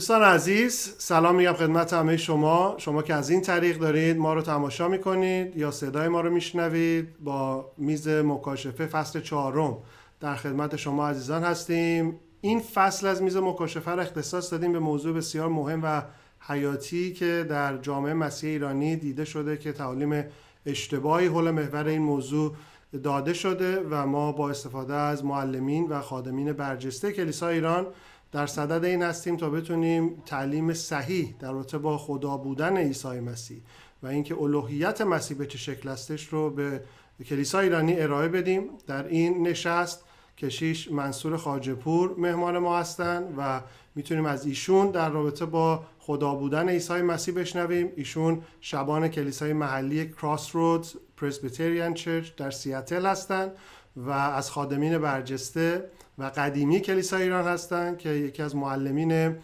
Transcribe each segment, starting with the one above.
دوستان عزیز سلام میگم خدمت همه شما. شما که از این طریق دارید ما رو تماشا می‌کنید یا صدای ما رو میشنوید با میز مکاشفه فصل چهارم. در خدمت شما عزیزان هستیم. این فصل از میز مکاشفه رو اختصاص دادیم به موضوع بسیار مهم و حیاتی که در جامعه مسیح ایرانی دیده شده که تعالیم اشتباهی حول محور این موضوع داده شده و ما با استفاده از معلمین و خادمین برجسته کلیسا ایران در صدد این هستیم تا بتونیم تعلیم صحیح در رابطه با خدا بودن عیسی مسیح و اینکه الوهیت مسیح به چه شکل استش رو به کلیسا ایرانی ارائه بدیم. در این نشست کشیش منصور خاجپور مهمان ما هستند و می‌تونیم از ایشون در رابطه با خدا بودن عیسی مسیح بشنویم. ایشون شبان کلیسای محلی کراس رودز پرسبیتریان چرچ در سیاتل هستند و از خادمین برجسته و قدیمی کلیسای ایران هستند که یکی از معلمین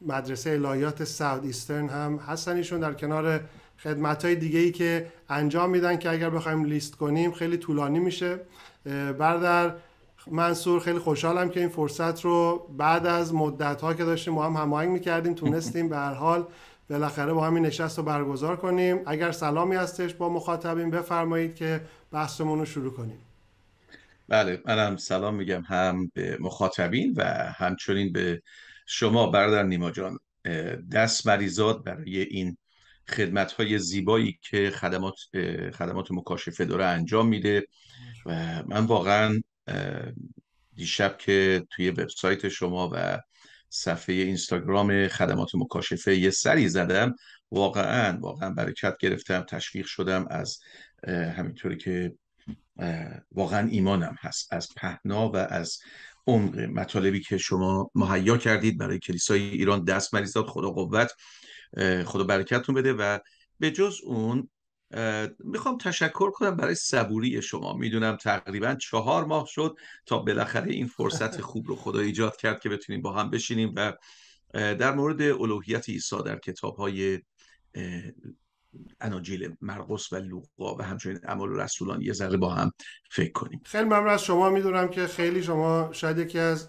مدرسه الهیات ساوت ایسترن هم هستن ایشون در کنار خدمت های دیگه ای که انجام میدن که اگر بخوایم لیست کنیم خیلی طولانی میشه. بردر منصور خیلی خوشحالم که این فرصت رو بعد از مدت ها که داشتیم با هم هماهنگ می‌کردیم تونستیم به هر حال بالاخره با همین نشست رو برگزار کنیم. اگر سلامی هستش با مخاطبین بفرمایید که بحثمون رو شروع کنیم. بله منم سلام میگم هم به مخاطبین و همچنین به شما برادر نیما جان. دست مریزاد برای این خدمت های زیبایی که خدمات خدمات مکاشفه داره انجام میده و من واقعا دیشب که توی وبسایت شما و صفحه اینستاگرام خدمات مکاشفه یه سری زدم واقعا واقعا برکت گرفتم تشویق شدم از همینطوری که واقعا ایمانم هست. از پهنا و از عمق مطالبی که شما مهیا کردید برای کلیسای ایران دست مریضات خدا قوت خدا برکتتون بده. و به جز اون می‌خوام تشکر کنم برای صبوری شما. می‌دونم تقریبا چهار ماه شد تا بالاخره این فرصت خوب رو خدا ایجاد کرد که بتونیم با هم بشینیم و در مورد الوهیت عیسی در کتاب های اناجیل مرقس و لوقا و همچنین اعمال رسولان یه ذره با هم فکر کنیم. خیلی ممنون از شما. می‌دونم که خیلی شما شاید یکی از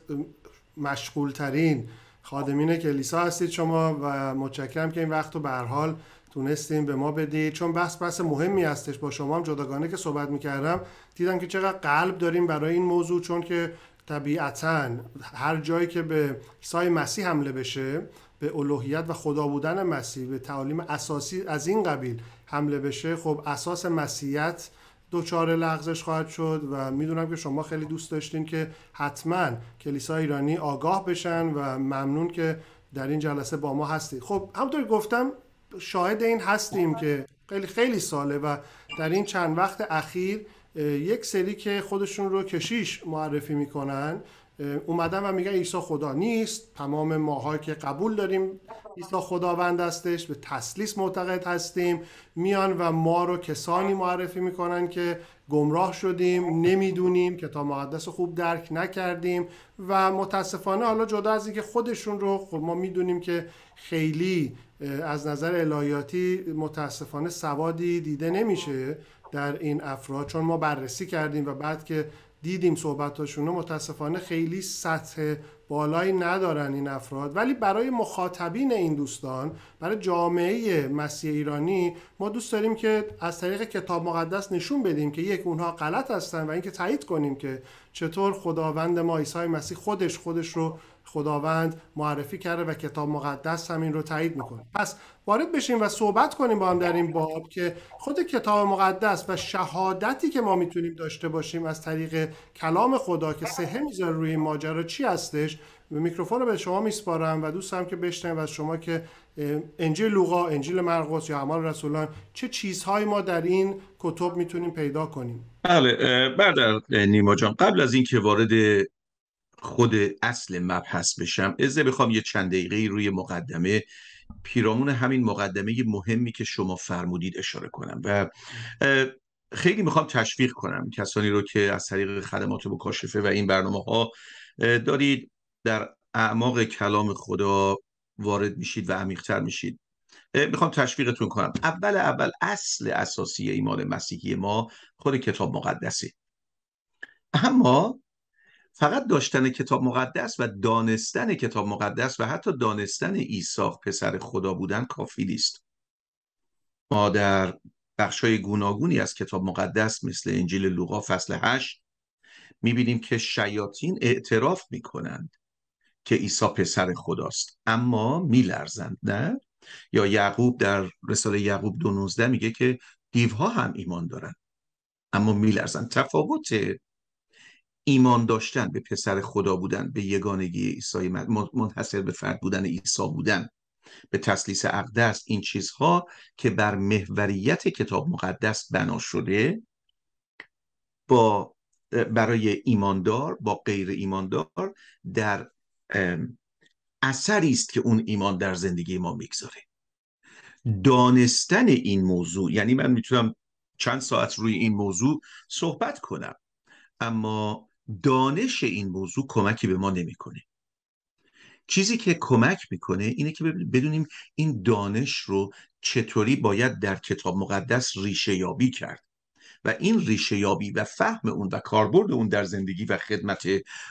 مشغول ترین خادمین کلیسا هستید شما و متشکرم که این وقت رو به حال تونستیم به ما بدید. چون بحث بحث مهمی هستش با شما. هم جداگانه که صحبت می‌کردم دیدم که چقدر قلب داریم برای این موضوع چون که طبیعتا هر جایی که به سای مسیح حمله بشه به الوهیت و خدا بودن مسیح به تعالیم اساسی از این قبیل حمله بشه خب اساس مسیحیت دوچار لغزش خواهد شد و می‌دونم که شما خیلی دوست داشتین که حتما کلیسا ایرانی آگاه بشن و ممنون که در این جلسه با ما هستید. خب همونطور گفتم شاهد این هستیم که خیلی خیلی ساله و در این چند وقت اخیر یک سری که خودشون رو کشیش معرفی می‌کنن اومدن و میگن عیسی خدا نیست. تمام ماها که قبول داریم عیسی خداوند هستش به تسلیس معتقد هستیم. میان و ما رو کسانی معرفی می‌کنن که گمراه شدیم نمی‌دونیم. کتاب مقدس خوب درک نکردیم و متاسفانه حالا جدا از اینکه خودشون رو خب ما می‌دونیم که خیلی از نظر الهیاتی متاسفانه سوادی دیده نمیشه در این افراد. چون ما بررسی کردیم و بعد که دیدیم صحبتاشون متاسفانه خیلی سطح بالایی ندارن این افراد. ولی برای مخاطبین این دوستان برای جامعه مسیح ایرانی ما دوست داریم که از طریق کتاب مقدس نشون بدیم که یک اونها غلط هستن و اینکه تایید کنیم که چطور خداوند ما عیسی مسیح خودش خودش رو خداوند معرفی کرده و کتاب مقدس همین رو تایید می‌کنه. پس وارد بشیم و صحبت کنیم با هم در این باب که خود کتاب مقدس و شهادتی که ما می‌تونیم داشته باشیم از طریق کلام خدا که سهه می‌ذاره روی ماجرا چی هستش؟ به میکروفون رو به شما میسپارم و دوست هم که بشنویم از شما که انجیل لوقا انجیل مرقس یا اعمال رسولان چه چیزهایی ما در این کتب می‌تونیم پیدا کنیم. بله بعد نیما جان قبل از اینکه وارد خود اصل مبحث بشم. ازه بخوام یه چند دقیقه روی مقدمه پیرامون همین مقدمه مهمی که شما فرمودید اشاره کنم. و خیلی می‌خوام تشویق کنم. کسانی رو که از طریق خدمات مکاشفه و این برنامه ها دارید در اعماق کلام خدا وارد میشید و عمیقتر میشید. می‌خوام تشویقتون کنم. اول اول اصل اساسی ایمان مسیحی ما خود کتاب مقدسه. اما فقط داشتن کتاب مقدس و دانستن کتاب مقدس و حتی دانستن عیسی پسر خدا بودن کافی نیست. ما در بخشای گوناگونی از کتاب مقدس مثل انجیل لوقا فصل 8 می‌بینیم که شیاطین اعتراف می‌کنند که عیسی پسر خداست. اما میلرزند نه؟ یا یعقوب در رساله یعقوب 2.19 میگه که دیوها هم ایمان دارن. اما میلرزند. تفاوت ایمان داشتن به پسر خدا بودن به یگانگی عیسی منحصر به فرد بودن عیسی بودن. به تسلیس اقدس این چیزها که بر محوریت کتاب مقدس بنا شده با برای ایماندار با غیر ایماندار در اثری است که اون ایمان در زندگی ما می‌گذاره. دانستن این موضوع یعنی من می‌تونم چند ساعت روی این موضوع صحبت کنم اما دانش این موضوع کمکی به ما نمی‌کنه. چیزی که کمک می‌کنه اینه که بدونیم این دانش رو چطوری باید در کتاب مقدس ریشه یابی کرد. و این ریشه یابی و فهم اون و کاربرد اون در زندگی و خدمت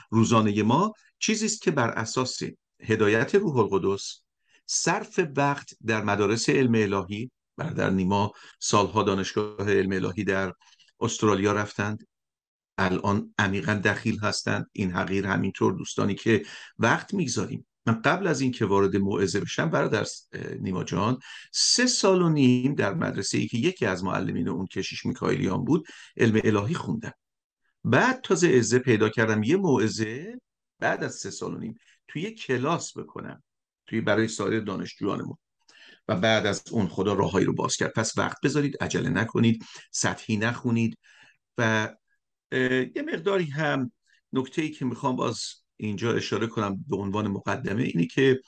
روزانه ما چیزی است که بر اساس هدایت روح القدس صرف وقت در مدارس علم الهی در نیما سالها دانشگاه علم الهی در استرالیا رفتند. الان عمیقا دخیل هستند این حقیر همینطور دوستانی که وقت می‌گذاریم. من قبل از اینکه وارد موعظه بشم برادر نیما جان سه سال و نیم در مدرسه ای که یکی از معلمین اون کشیش میکایلیان بود علم الهی خوندم. بعد تازه عزه پیدا کردم. یه موعظه بعد از سه سال و نیم توی کلاس بکنم. توی برای سایر دانشجویانمون. و بعد از اون خدا راههایی رو باز کرد. پس وقت بذارید عجله نکنید سطحی نخونید و یه مقداری هم نکته ای که می‌خوام باز اینجا اشاره کنم به عنوان مقدمه اینه که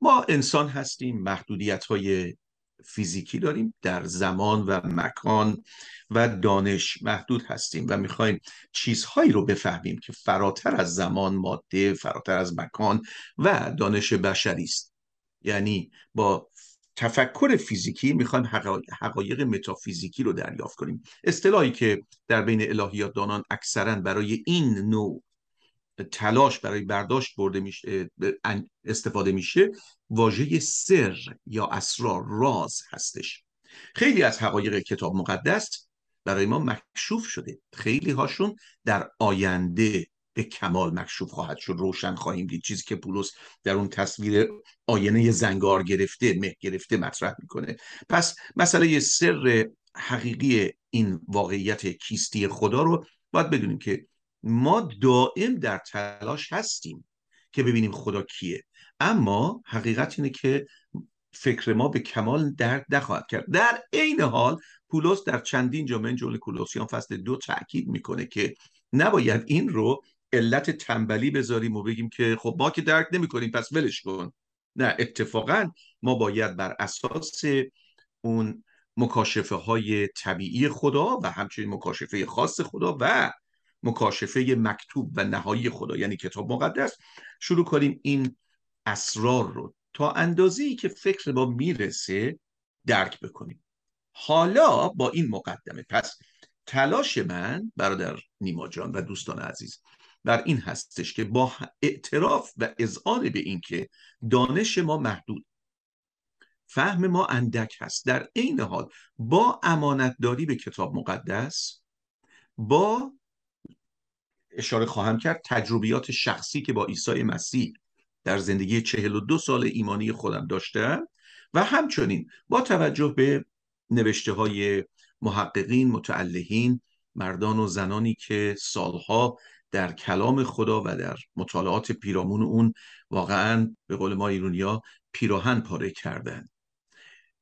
ما انسان هستیم محدودیت های فیزیکی داریم در زمان و مکان و دانش محدود هستیم و می‌خوایم چیزهایی رو بفهمیم که فراتر از زمان ماده فراتر از مکان و دانش بشری است. یعنی با تفکر فیزیکی می‌خوایم حقایق متافیزیکی رو دریافت کنیم. اصطلاحی که در بین الهیات دانان اکثرا برای این نوع تلاش برای برداشت برده میشه استفاده میشه واژه سر یا اسرار راز هستش. خیلی از حقایق کتاب مقدس برای ما مکشوف شده. خیلی هاشون در آینده به کمال مکشوف خواهد شد. روشن خواهیم دید. چیزی که پولس در اون تصویر آینه زنگار گرفته مه گرفته مطرح می‌کنه. پس مسئله سر حقیقی این واقعیت کیستی خدا رو باید بدونیم که ما دائم در تلاش هستیم که ببینیم خدا کیه. اما حقیقت اینه که فکر ما به کمال درد نخواهد کرد. در عین حال پولس در چندین جا من جمله کولوسیان فصل دو تاکید می‌کنه که نباید این رو علت تنبلی بذاریم و بگیم که خب ما که درک نمی‌کنیم پس ولش کن. نه اتفاقا ما باید بر اساس اون مکاشفه های طبیعی خدا و همچنین مکاشفه خاص خدا و مکاشفه مکتوب و نهایی خدا یعنی کتاب مقدس شروع کنیم این اسرار رو تا اندازه ای که فکر ما می‌رسه درک بکنیم. حالا با این مقدمه پس تلاش من برادر نیما جان و دوستان عزیز بر این هستش که با اعتراف و اذعان به این که دانش ما محدود فهم ما اندک هست در عین حال با امانتداری به کتاب مقدس با اشاره خواهم کرد تجربیات شخصی که با عیسی مسیح در زندگی چهل و دو سال ایمانی خودم داشتم و همچنین با توجه به نوشته های محققین متعلهین مردان و زنانی که سالها در کلام خدا و در مطالعات پیرامون اون واقعا به قول ما ایرونیا پیراهن پاره کردن.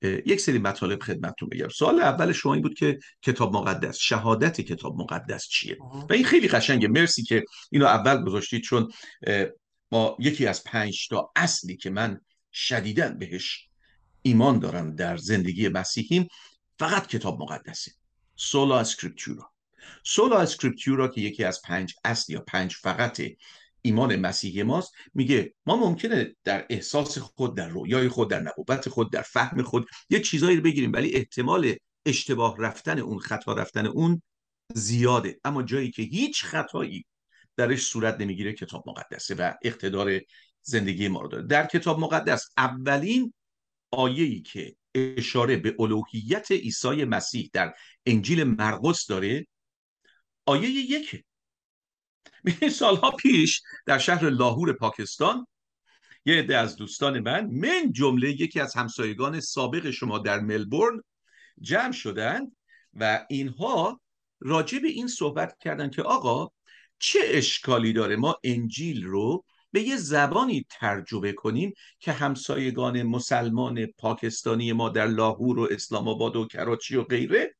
یک سری مطالب خدمتتون بگم. سوال اول شما این بود که کتاب مقدس شهادت کتاب مقدس چیه؟ و این خیلی قشنگه. مرسی که اینو اول گذاشتید چون ما یکی از پنج تا اصلی که من شدیدن بهش ایمان دارم در زندگی مسیحیم فقط کتاب مقدسه. sola scriptura sola scriptura که یکی از پنج اصل یا پنج فقط ایمان مسیحی ماست میگه ما ممکنه در احساس خود در رویای خود در نبوت خود در فهم خود یه چیزایی رو بگیریم ولی احتمال اشتباه رفتن اون خطا رفتن اون زیاده. اما جایی که هیچ خطایی درش صورت نمی‌گیره کتاب مقدسه و اقتدار زندگی ما رو داره. در کتاب مقدس اولین آیه‌ای که اشاره به الوهیت عیسی مسیح در انجیل مرقس داره آیه یکه. سالها پیش در شهر لاهور پاکستان یه عده از دوستان من من جمله یکی از همسایگان سابق شما در ملبورن جمع شدند و اینها راجع به این صحبت کردن که آقا چه اشکالی داره ما انجیل رو به یه زبانی ترجمه کنیم که همسایگان مسلمان پاکستانی ما در لاهور و اسلام آباد و کراچی و غیره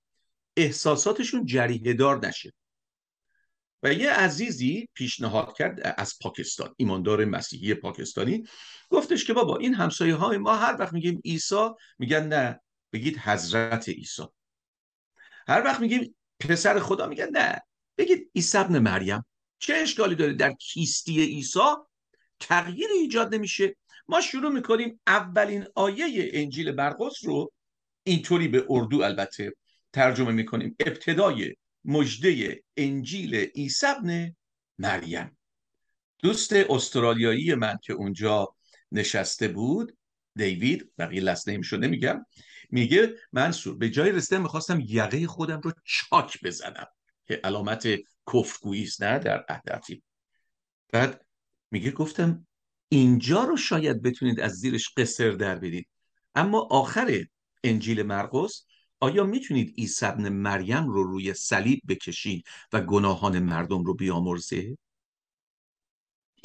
احساساتشون جریه دار نشه. و یه عزیزی پیشنهاد کرد از پاکستان ایماندار مسیحی پاکستانی. گفتش که بابا این همسایه های ما هر وقت میگیم عیسی میگن نه بگید حضرت عیسی. هر وقت میگیم پسر خدا میگن نه بگید عیسی ابن مریم. چه اشکالی داره در کیستی عیسی؟ تغییر ایجاد نمیشه. ما شروع می‌کنیم اولین آیه انجیل برقص رو اینطوری به اردو البته ترجمه می‌کنیم. ابتدای مجده انجیل عیسی ابن مریم. دوست استرالیایی من که اونجا نشسته بود دیوید بقیه لسنه شده نمیگم میگه منصور به جای رسیدن می‌خواستم یقه خودم رو چاک بزنم که علامت کفرگویی نه در عهد بعد میگه گفتم اینجا رو شاید بتونید از زیرش قصر در بدید. اما آخر انجیل مرقس آیا می‌تونید عیسی ابن مریم رو روی صلیب بکشید و گناهان مردم رو بیامرزه؟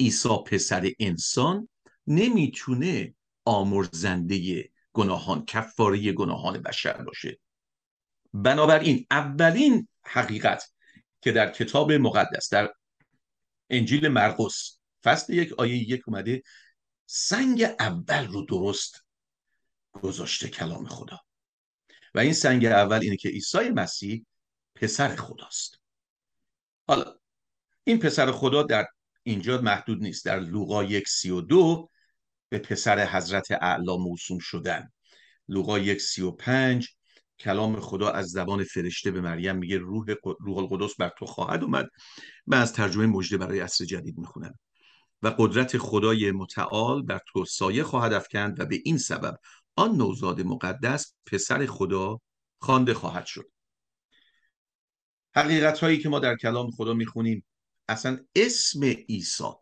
عیسی پسر انسان نمی‌تونه آمرزنده گناهان کفاره گناهان بشر باشه بنابراین اولین حقیقت که در کتاب مقدس در انجیل مرقس فصل یک آیه یک اومده سنگ اول رو درست گذاشته کلام خدا و این سنگ اول اینه که عیسی مسیح پسر خداست. حالا این پسر خدا در اینجا محدود نیست. در لوقا یک سی و دو به پسر حضرت اعلا موسوم شدن. لوقا یک سی و پنج کلام خدا از زبان فرشته به مریم میگه روح, روح القدس بر تو خواهد اومد. من از ترجمه مجده برای عصر جدید می‌خونم. و قدرت خدای متعال بر تو سایه خواهد افکند و به این سبب آن نوزاد مقدس پسر خدا خوانده خواهد شد. حقیقت هایی که ما در کلام خدا می‌خونیم اصلا اسم عیسی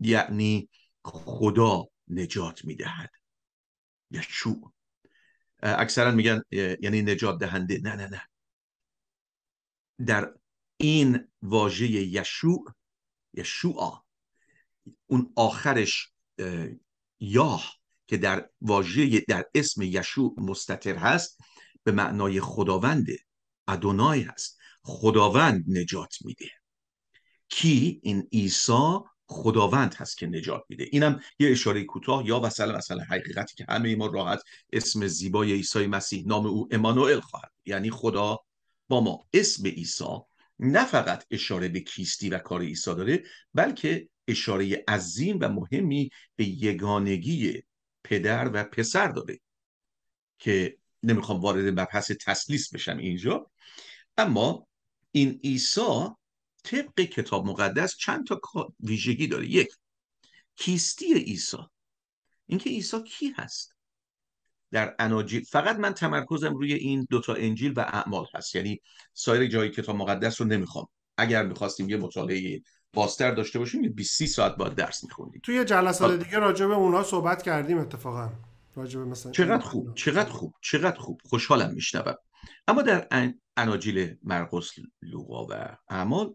یعنی خدا نجات می‌دهد. یشوع. اکثرا میگن یعنی نجات دهنده. نه نه نه. در این واژه یشوع یشوع اون آخرش یاه که در واژه در اسم یشوع مستتر هست به معنای خداونده ادونای هست. خداوند نجات میده. کی؟ این عیسی خداوند هست که نجات میده. اینم یه اشاره کوتاه یا مثلا مثلا حقیقتی که همه ما راحت اسم زیبای عیسی مسیح نام او امانوئل خواهد. یعنی خدا با ما. اسم عیسی نه فقط اشاره به کیستی و کار عیسی داره بلکه اشاره عظیم و مهمی به یگانگی پدر و پسر داره که نمی‌خوام وارد مبحث تسلیس بشم اینجا. اما این عیسی طبق کتاب مقدس چند تا ویژگی داره. یک کیستی عیسی. اینکه عیسی کی هست؟ در اناجیل فقط من تمرکزم روی این دوتا انجیل و اعمال هست. یعنی سایر جای کتاب مقدس رو نمی‌خوام. اگر می‌خواستیم یه مطالعه باستر داشته باشیم 20 ساعت باید درس میخوندیم. توی جلسات دیگه راجع به اونها صحبت کردیم اتفاقا. راجع به مثلا چقدر خوب چقدر خوب چقدر خوب. خوشحالم میشنوم. اما در اناجیل مرقس لوقا و اعمال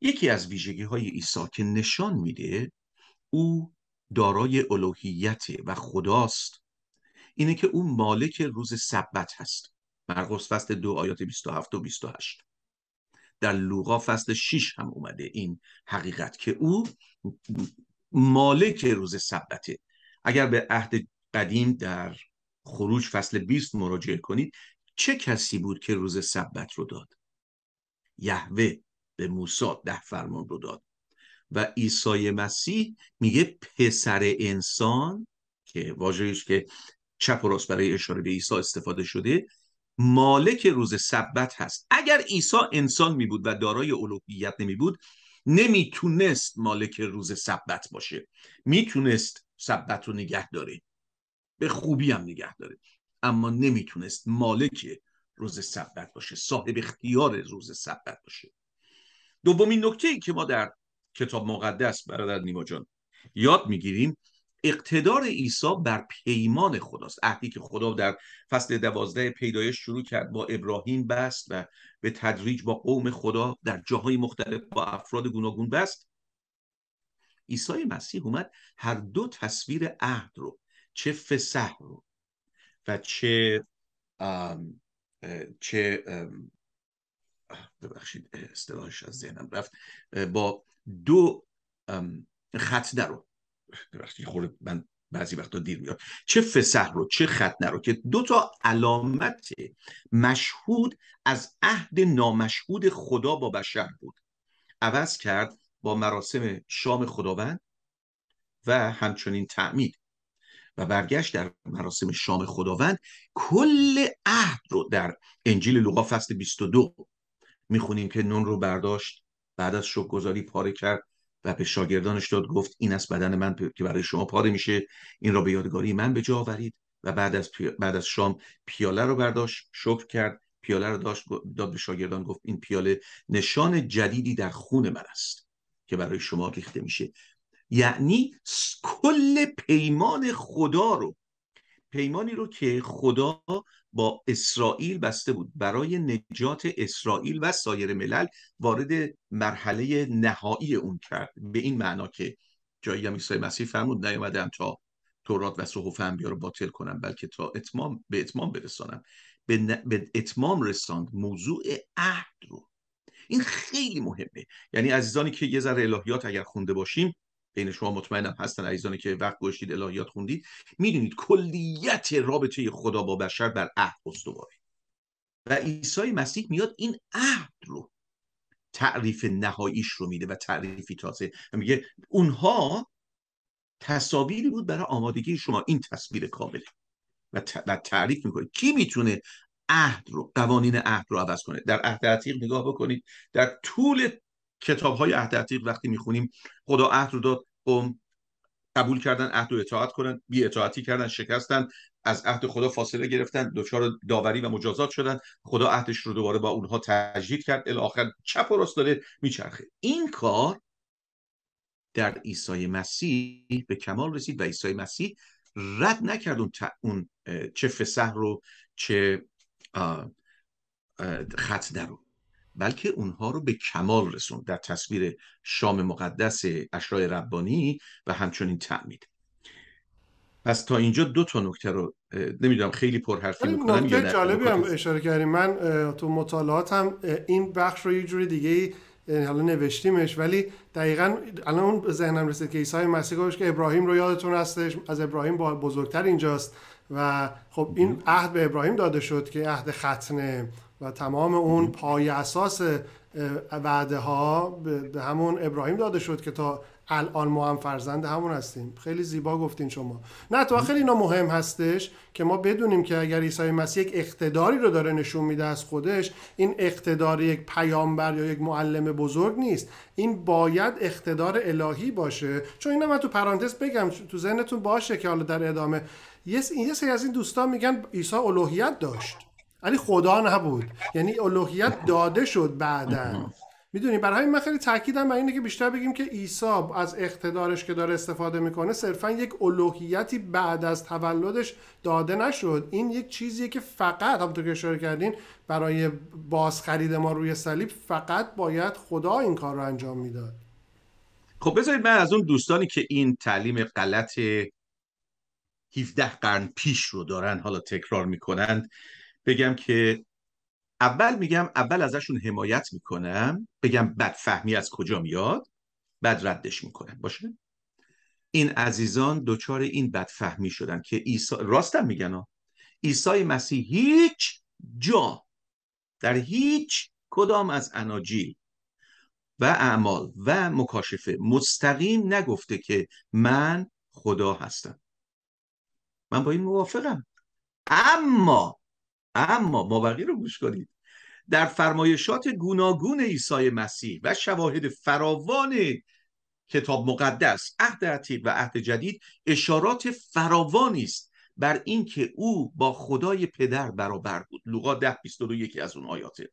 یکی از ویژگی های عیسی که نشان میده او دارای الوهیت و خداست اینه که او مالک روز سبت هست. مرقس فصل دو آیات 27 و 28 در لوقا فصل 6 هم اومده این حقیقت که او مالک روز سبته. اگر به عهد قدیم در خروج فصل 20 مراجعه کنید چه کسی بود که روز سبت رو داد؟ یهوه به موسی ده فرمان رو داد. و عیسی مسیح میگه پسر انسان که واژهش که چپ و راست برای اشاره به عیسی استفاده شده مالک روز سبت هست. اگر عیسی انسان می بود و دارای الوهیت نمی بود نمی‌تونست مالک روز سبت باشه. می‌تونست سبت رو نگه داره. به خوبی هم نگه داره. اما نمی‌تونست مالک روز سبت باشه. صاحب اختیار روز سبت باشه. دومین نکته ای که ما در کتاب مقدس برادر نیما جان یاد می‌گیریم اقتدار عیسی بر پیمان خداست. عهدی که خدا در فصل دوازده پیدایش شروع کرد با ابراهیم بست و به تدریج با قوم خدا در جاهای مختلف با افراد گوناگون بست. عیسی مسیح اومد هر دو تصویر عهد رو چه فسح رو و چه چه ببخشید اصطلاحش از ذهنم رفت با دو ختنه رو. ببخشید خورده من بعضی وقتا دیر میاد. چه فسح رو چه ختنه رو که دو تا علامت مشهود از عهد نامشهود خدا با بشر بود. عوض کرد با مراسم شام خداوند و همچنین تعمید و برگشت در مراسم شام خداوند. کل عهد رو در انجیل لوقا فصل 22 می‌خونیم که نون رو برداشت بعد از شب گذاری پاره کرد و به شاگردانش داد گفت این است بدن من که برای شما پاره میشه این را به یادگاری من به جا آورید. و بعد از, بعد از شام پیاله رو برداشت شکر کرد پیاله رو داشت داد به شاگردان گفت این پیاله نشان جدیدی در خون من است که برای شما ریخته میشه. یعنی کل پیمان خدا رو پیمانی رو که خدا با اسرائیل بسته بود. برای نجات اسرائیل و سایر ملل وارد مرحله نهایی اون کرد. به این معنا که جایی هم عیسی مسیح فرمود نیومدم تا تورات و صحف انبیا رو باطل کنم بلکه تا اتمام به اتمام برسانم. به, به اتمام رساند موضوع عهد رو. این خیلی مهمه. یعنی عزیزانی که یه ذره الهیات اگر خونده باشیم بین شما مطمئنم هستن عزیزانی که وقت گذاشتید الهیات خوندید. می‌دونید کلیت رابطه خدا با بشر بر عهد استواره و عیسی مسیح میاد این عهد رو تعریف نهاییش رو میده و تعریفی تازه. و میگه اونها تصاویری بود برای آمادگی شما. این تصویر کامله. و, تعریف می‌کنه. کی می‌تونه عهد رو قوانین عهد رو عوض کنه؟ در عهد عتیق نگاه بکنید. در طول کتاب های عهد عتیق وقتی می‌خونیم خدا عهد رو داد قوم قبول کردن عهد رو اطاعت کنن بی اطاعتی کردن شکستن از عهد خدا فاصله گرفتن دچار داوری و مجازات شدن خدا عهدش رو دوباره با اونها تجدید کرد الاخر چپ و راست داره میچرخه. این کار در عیسی مسیح به کمال رسید و عیسی مسیح رد نکرد اون, اون چه فسح رو چه خط رو. بلکه اونها رو به کمال رسوند در تصویر شام مقدس اشرای ربانی و همچنین تعمید. پس تا اینجا دو تا نکته رو نمی‌دونم خیلی پرحرفی می‌کنم نکته جالبی هم اشاره کردیم من تو مطالعاتم این بخش رو یه جوری دیگه حالا نوشتیمش ولی دقیقا الان اون ذهنم رسید که عیسی مسیح گفت که ابراهیم رو یادتون هستش. از ابراهیم بزرگتر اینجاست. و خب این عهد به ابراهیم داده شد که عهد ختنه و تمام اون پای اساس وعده ها به همون ابراهیم داده شد که تا الان ما هم فرزند همون هستیم. خیلی زیبا گفتین شما. نه تو خیلی اینا مهم هستش که ما بدونیم که اگر عیسی مسیح یک اقتداری رو داره نشون میده از خودش این اقتدار یک پیامبر یا یک معلم بزرگ نیست. این باید اقتدار الهی باشه. چون اینا من تو پرانتز بگم تو ذهنتون باشه که حالا در ادامه یه سری از این دوستان میگن عیسی الوهیت داشت. ولی خدا نبود. یعنی الوهیت داده شد بعدا. می‌دونی برای همین من خیلی تاکیدم بر اینه که بیشتر بگیم که عیسی از اقتدارش که داره استفاده می‌کنه صرفا یک الوهیتی بعد از تولدش داده نشد. این یک چیزیه که فقط همونطور که اشاره کردین برای بازخرید ما روی صلیب فقط باید خدا این کار رو انجام می‌داد. خب بذارید من از اون دوستانی که این تعلیم غلط 17 قرن پیش رو دارن حالا تکرار می‌کنند بگم که اول میگم اول ازشون حمایت می‌کنم بگم بدفهمی از کجا میاد بعد ردش می‌کنم. باشه؟ این عزیزان دچار این بدفهمی شدن که عیسی راستم میگن عیسی مسیح هیچ جا در هیچ کدام از اناجیل و اعمال و مکاشفه مستقیم نگفته که من خدا هستم. من با این موافقم. اما اما مابقی رو گوش کنید. در فرمایشات گوناگون عیسی مسیح و شواهد فراوان کتاب مقدس عهد عتیق و عهد جدید اشارات فراوانی است بر اینکه او با خدای پدر برابر بود. لوقا ده یکی از اون آیاته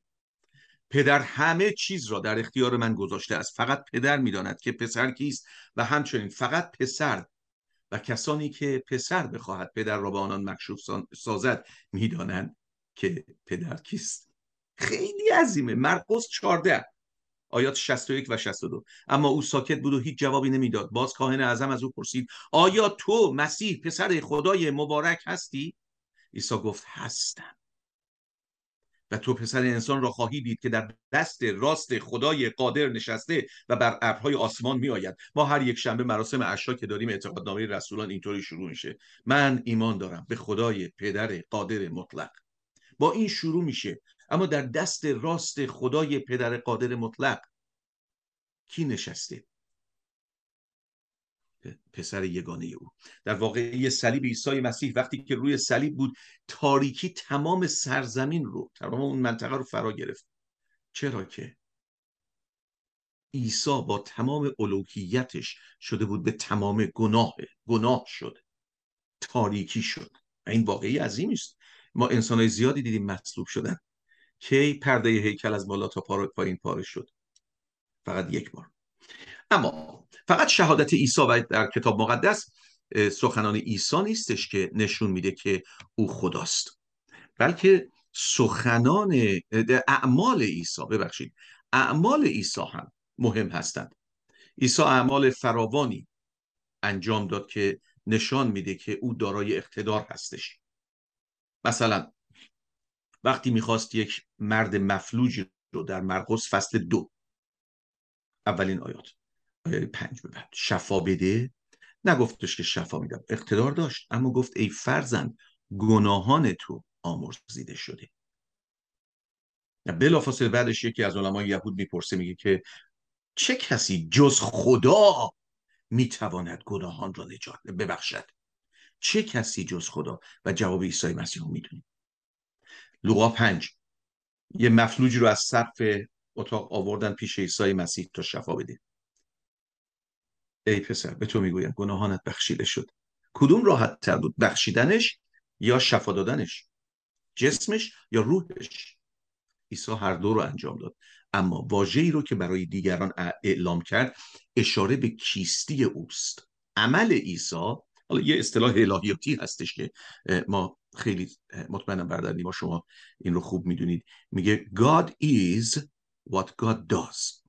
پدر همه چیز را در اختیار من گذاشته است. فقط پدر می‌داند که پسر کیست و همچنین فقط پسر و کسانی که پسر بخواهد پدر را به آنان مکشوف سازد می‌دانند. که پدر کیست. خیلی عظیمه. مرقس 14 آیات 61 و 62 اما او ساکت بود و هیچ جوابی نمی‌داد. باز کاهن اعظم از او پرسید آیا تو مسیح پسر خدای مبارک هستی؟ عیسی گفت هستم. و تو پسر انسان را خواهی دید که در دست راست خدای قادر نشسته و بر ابرهای آسمان می آید ما هر یک شنبه مراسم عشا که داریم اعتقادنامه رسولان اینطوری شروع میشه. من ایمان دارم به خدای پدر قادر مطلق. با این شروع میشه. اما در دست راست خدای پدر قادر مطلق کی نشسته؟ پسر یگانه او. در واقع صلیب عیسی مسیح وقتی که روی صلیب بود تاریکی تمام سرزمین رو تمام اون منطقه رو فرا گرفت. چرا که عیسی با تمام الوهیتش شده بود به تمام گناه گناه شد. تاریکی شد. این واقعی عظیمی است. ما انسانهای زیادی دیدیم مصلوب شدن. کی پرده هیکل از بالا تا پایین پاره شد؟ فقط یک بار. اما فقط شهادت عیسی و در کتاب مقدس سخنان عیسی نیستش که نشون میده که او خداست. بلکه سخنان اعمال عیسی ببخشید اعمال عیسی هم مهم هستند. عیسی اعمال فراوانی انجام داد که نشان میده که او دارای اقتدار هستش. مثلا وقتی می‌خواست یک مرد مفلوج رو در مرقس فصل دو اولین آیات آیه پنج به بعد شفا بده نگفتش که شفا میدم اقتدار داشت اما گفت ای فرزند گناهان تو آمرزیده شده. بلافاصله بعدش یکی از علمای یهود می‌پرسه میگه که چه کسی جز خدا می‌تواند گناهان را نجات ببخشد؟ چه کسی جز خدا؟ و جواب عیسی مسیح رو می‌دونیم. لوقا پنج. یه مفلوجی رو از سقف اتاق آوردن پیش عیسی مسیح تا شفا بده. ای پسر به تو می‌گویم گناهانت بخشیده شد. کدوم راحت تر بود؟ بخشیدنش یا شفا دادنش؟ جسمش یا روحش؟ عیسی هر دو رو انجام داد. اما واژه‌ای رو که برای دیگران اعلام کرد اشاره به کیستی اوست. عمل عیسی حالا یه اصطلاح الهیاتی هستش که ما خیلی مطمئنم برادر نیما شما این رو خوب می‌دونید. میگه God is what God does.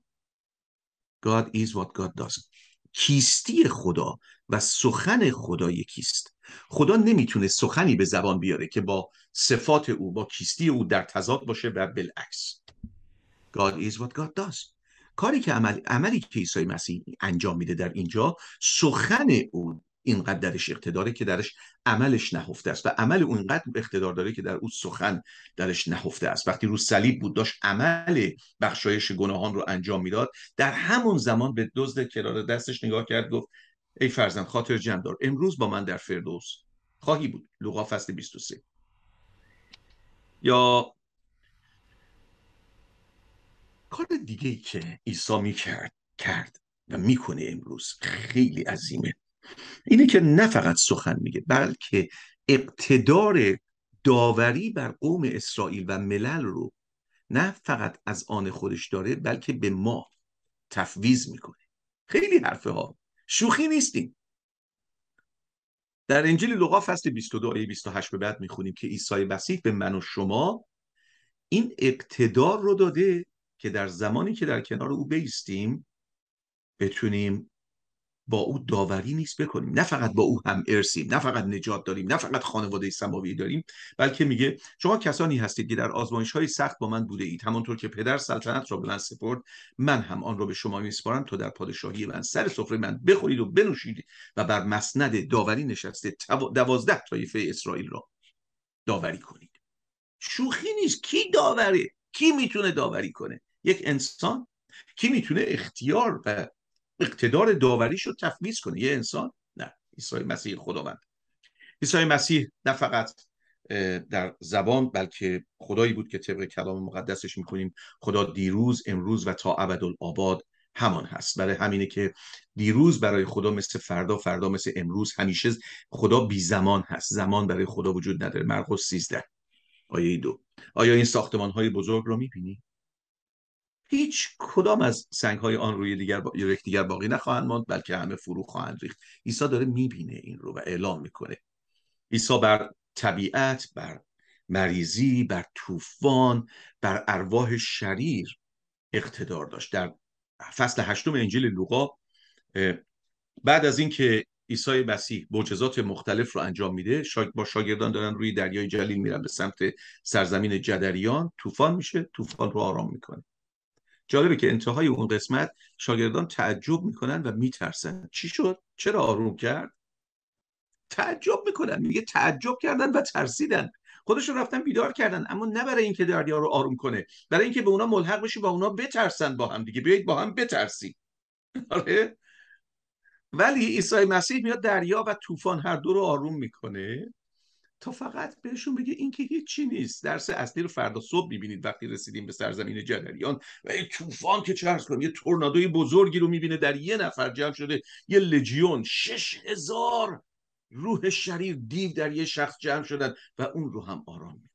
God is what God does. کیستی خدا و سخن خدا یکیست. خدا نمی‌تونه سخنی به زبان بیاره که با صفات او با کیستی او در تضاد باشه و بالعکس. God is what God does. کاری که عمل، عملی که عیسی مسیح انجام میده در اینجا سخن او اینقدر درش اقتداره که درش عملش نهفته است و عمل اون اینقدر اقتدار داره که در او سخن درش نهفته است. وقتی رو صلیب بود داشت عمل بخشایش گناهان رو انجام می‌داد. در همون زمان به دزد کنار دستش نگاه کرد گفت ای فرزند خاطر جمع دار. امروز با من در فردوس خواهی بود. لوقا فصل 23 یا کار دیگه ای که عیسی می‌کرد کرد و می‌کنه امروز خیلی عظیمه. اینه که نه فقط سخن میگه بلکه اقتدار داوری بر قوم اسرائیل و ملل رو نه فقط از آن خودش داره بلکه به ما تفویض می‌کنه. خیلی حرفه ها شوخی نیستیم. در انجیل لوقا فصل 22 آیه 28 به بعد می‌خونیم که عیسی مسیح به من و شما این اقتدار رو داده که در زمانی که در کنار او بیستیم بتونیم با او داوری نیست بکنیم. نه فقط با او هم ارسیم نه فقط نجات داریم نه فقط خانواده سماوی داریم بلکه میگه شما کسانی هستید که در آزمایش های سخت با من بوده اید. همانطور که پدر سلطنت را به من سپرد من هم آن را به شما میسپارم تا در پادشاهی من سر سفره من بخورید و بنوشید و بر مسند داوری نشسته دوازده طایفه اسرائیل را داوری کنید. شوخی نیست. کی داوره؟ کی می‌تونه داوری کنه؟ یک انسان؟ کی می‌تونه اختیار و اقتدار داوریش رو تفویض کنه. یه انسان نه عیسی مسیح خداوند. عیسی مسیح نه فقط در زبان بلکه خدایی بود که طبق کلام مقدسش می‌کنیم خدا دیروز امروز و تا ابدالآباد همان هست. برای همینه که دیروز برای خدا مثل فردا فردا مثل امروز همیشه خدا بی زمان هست. زمان برای خدا وجود نداره. مرقس 13 آیه دو. آیا این ساختمان های بزرگ رو می‌بینی؟ هیچ کدام از سنگ های آن روی دیگر با... دیگر باقی نخواهند ماند بلکه همه فرو خواهند ریخت. عیسی داره می‌بینه این رو و اعلام می‌کنه. عیسی بر طبیعت بر مریضی بر طوفان بر ارواح شریر اقتدار داشت. در فصل هشتم انجیل لوقا بعد از اینکه عیسی مسیح معجزات مختلف رو انجام میده با شاگردان دارن روی دریای جلیل میرن به سمت سرزمین جدریان. طوفان میشه طوفان رو آرام می‌کنه. جالبه که انتهای اون قسمت شاگردان تعجب می‌کنن و میترسن. چی شد؟ چرا آروم کرد؟ تعجب می‌کنن. میگه تعجب کردن و ترسیدن. خودشون رفتن بیدار کردن. اما نه برای اینکه دریا رو آروم کنه. برای اینکه به اونا ملحق بشه با اونا بترسن با هم دیگه. بیایید با هم بترسیم. آره. ولی عیسی مسیح میاد دریا و طوفان هر دو رو آروم می‌کنه. تا فقط بهشون بگه این که هیچی نیست. درس اصلی رو فردا صبح می‌بینید وقتی رسیدیم به سرزمین جدریان. و این طوفان که چه کنم یه تورنادوی بزرگی رو می‌بینه در یه نفر جمع شده. یه لژیون. شش هزار روح شریر دیو در یه شخص جمع شدن و اون رو هم آرام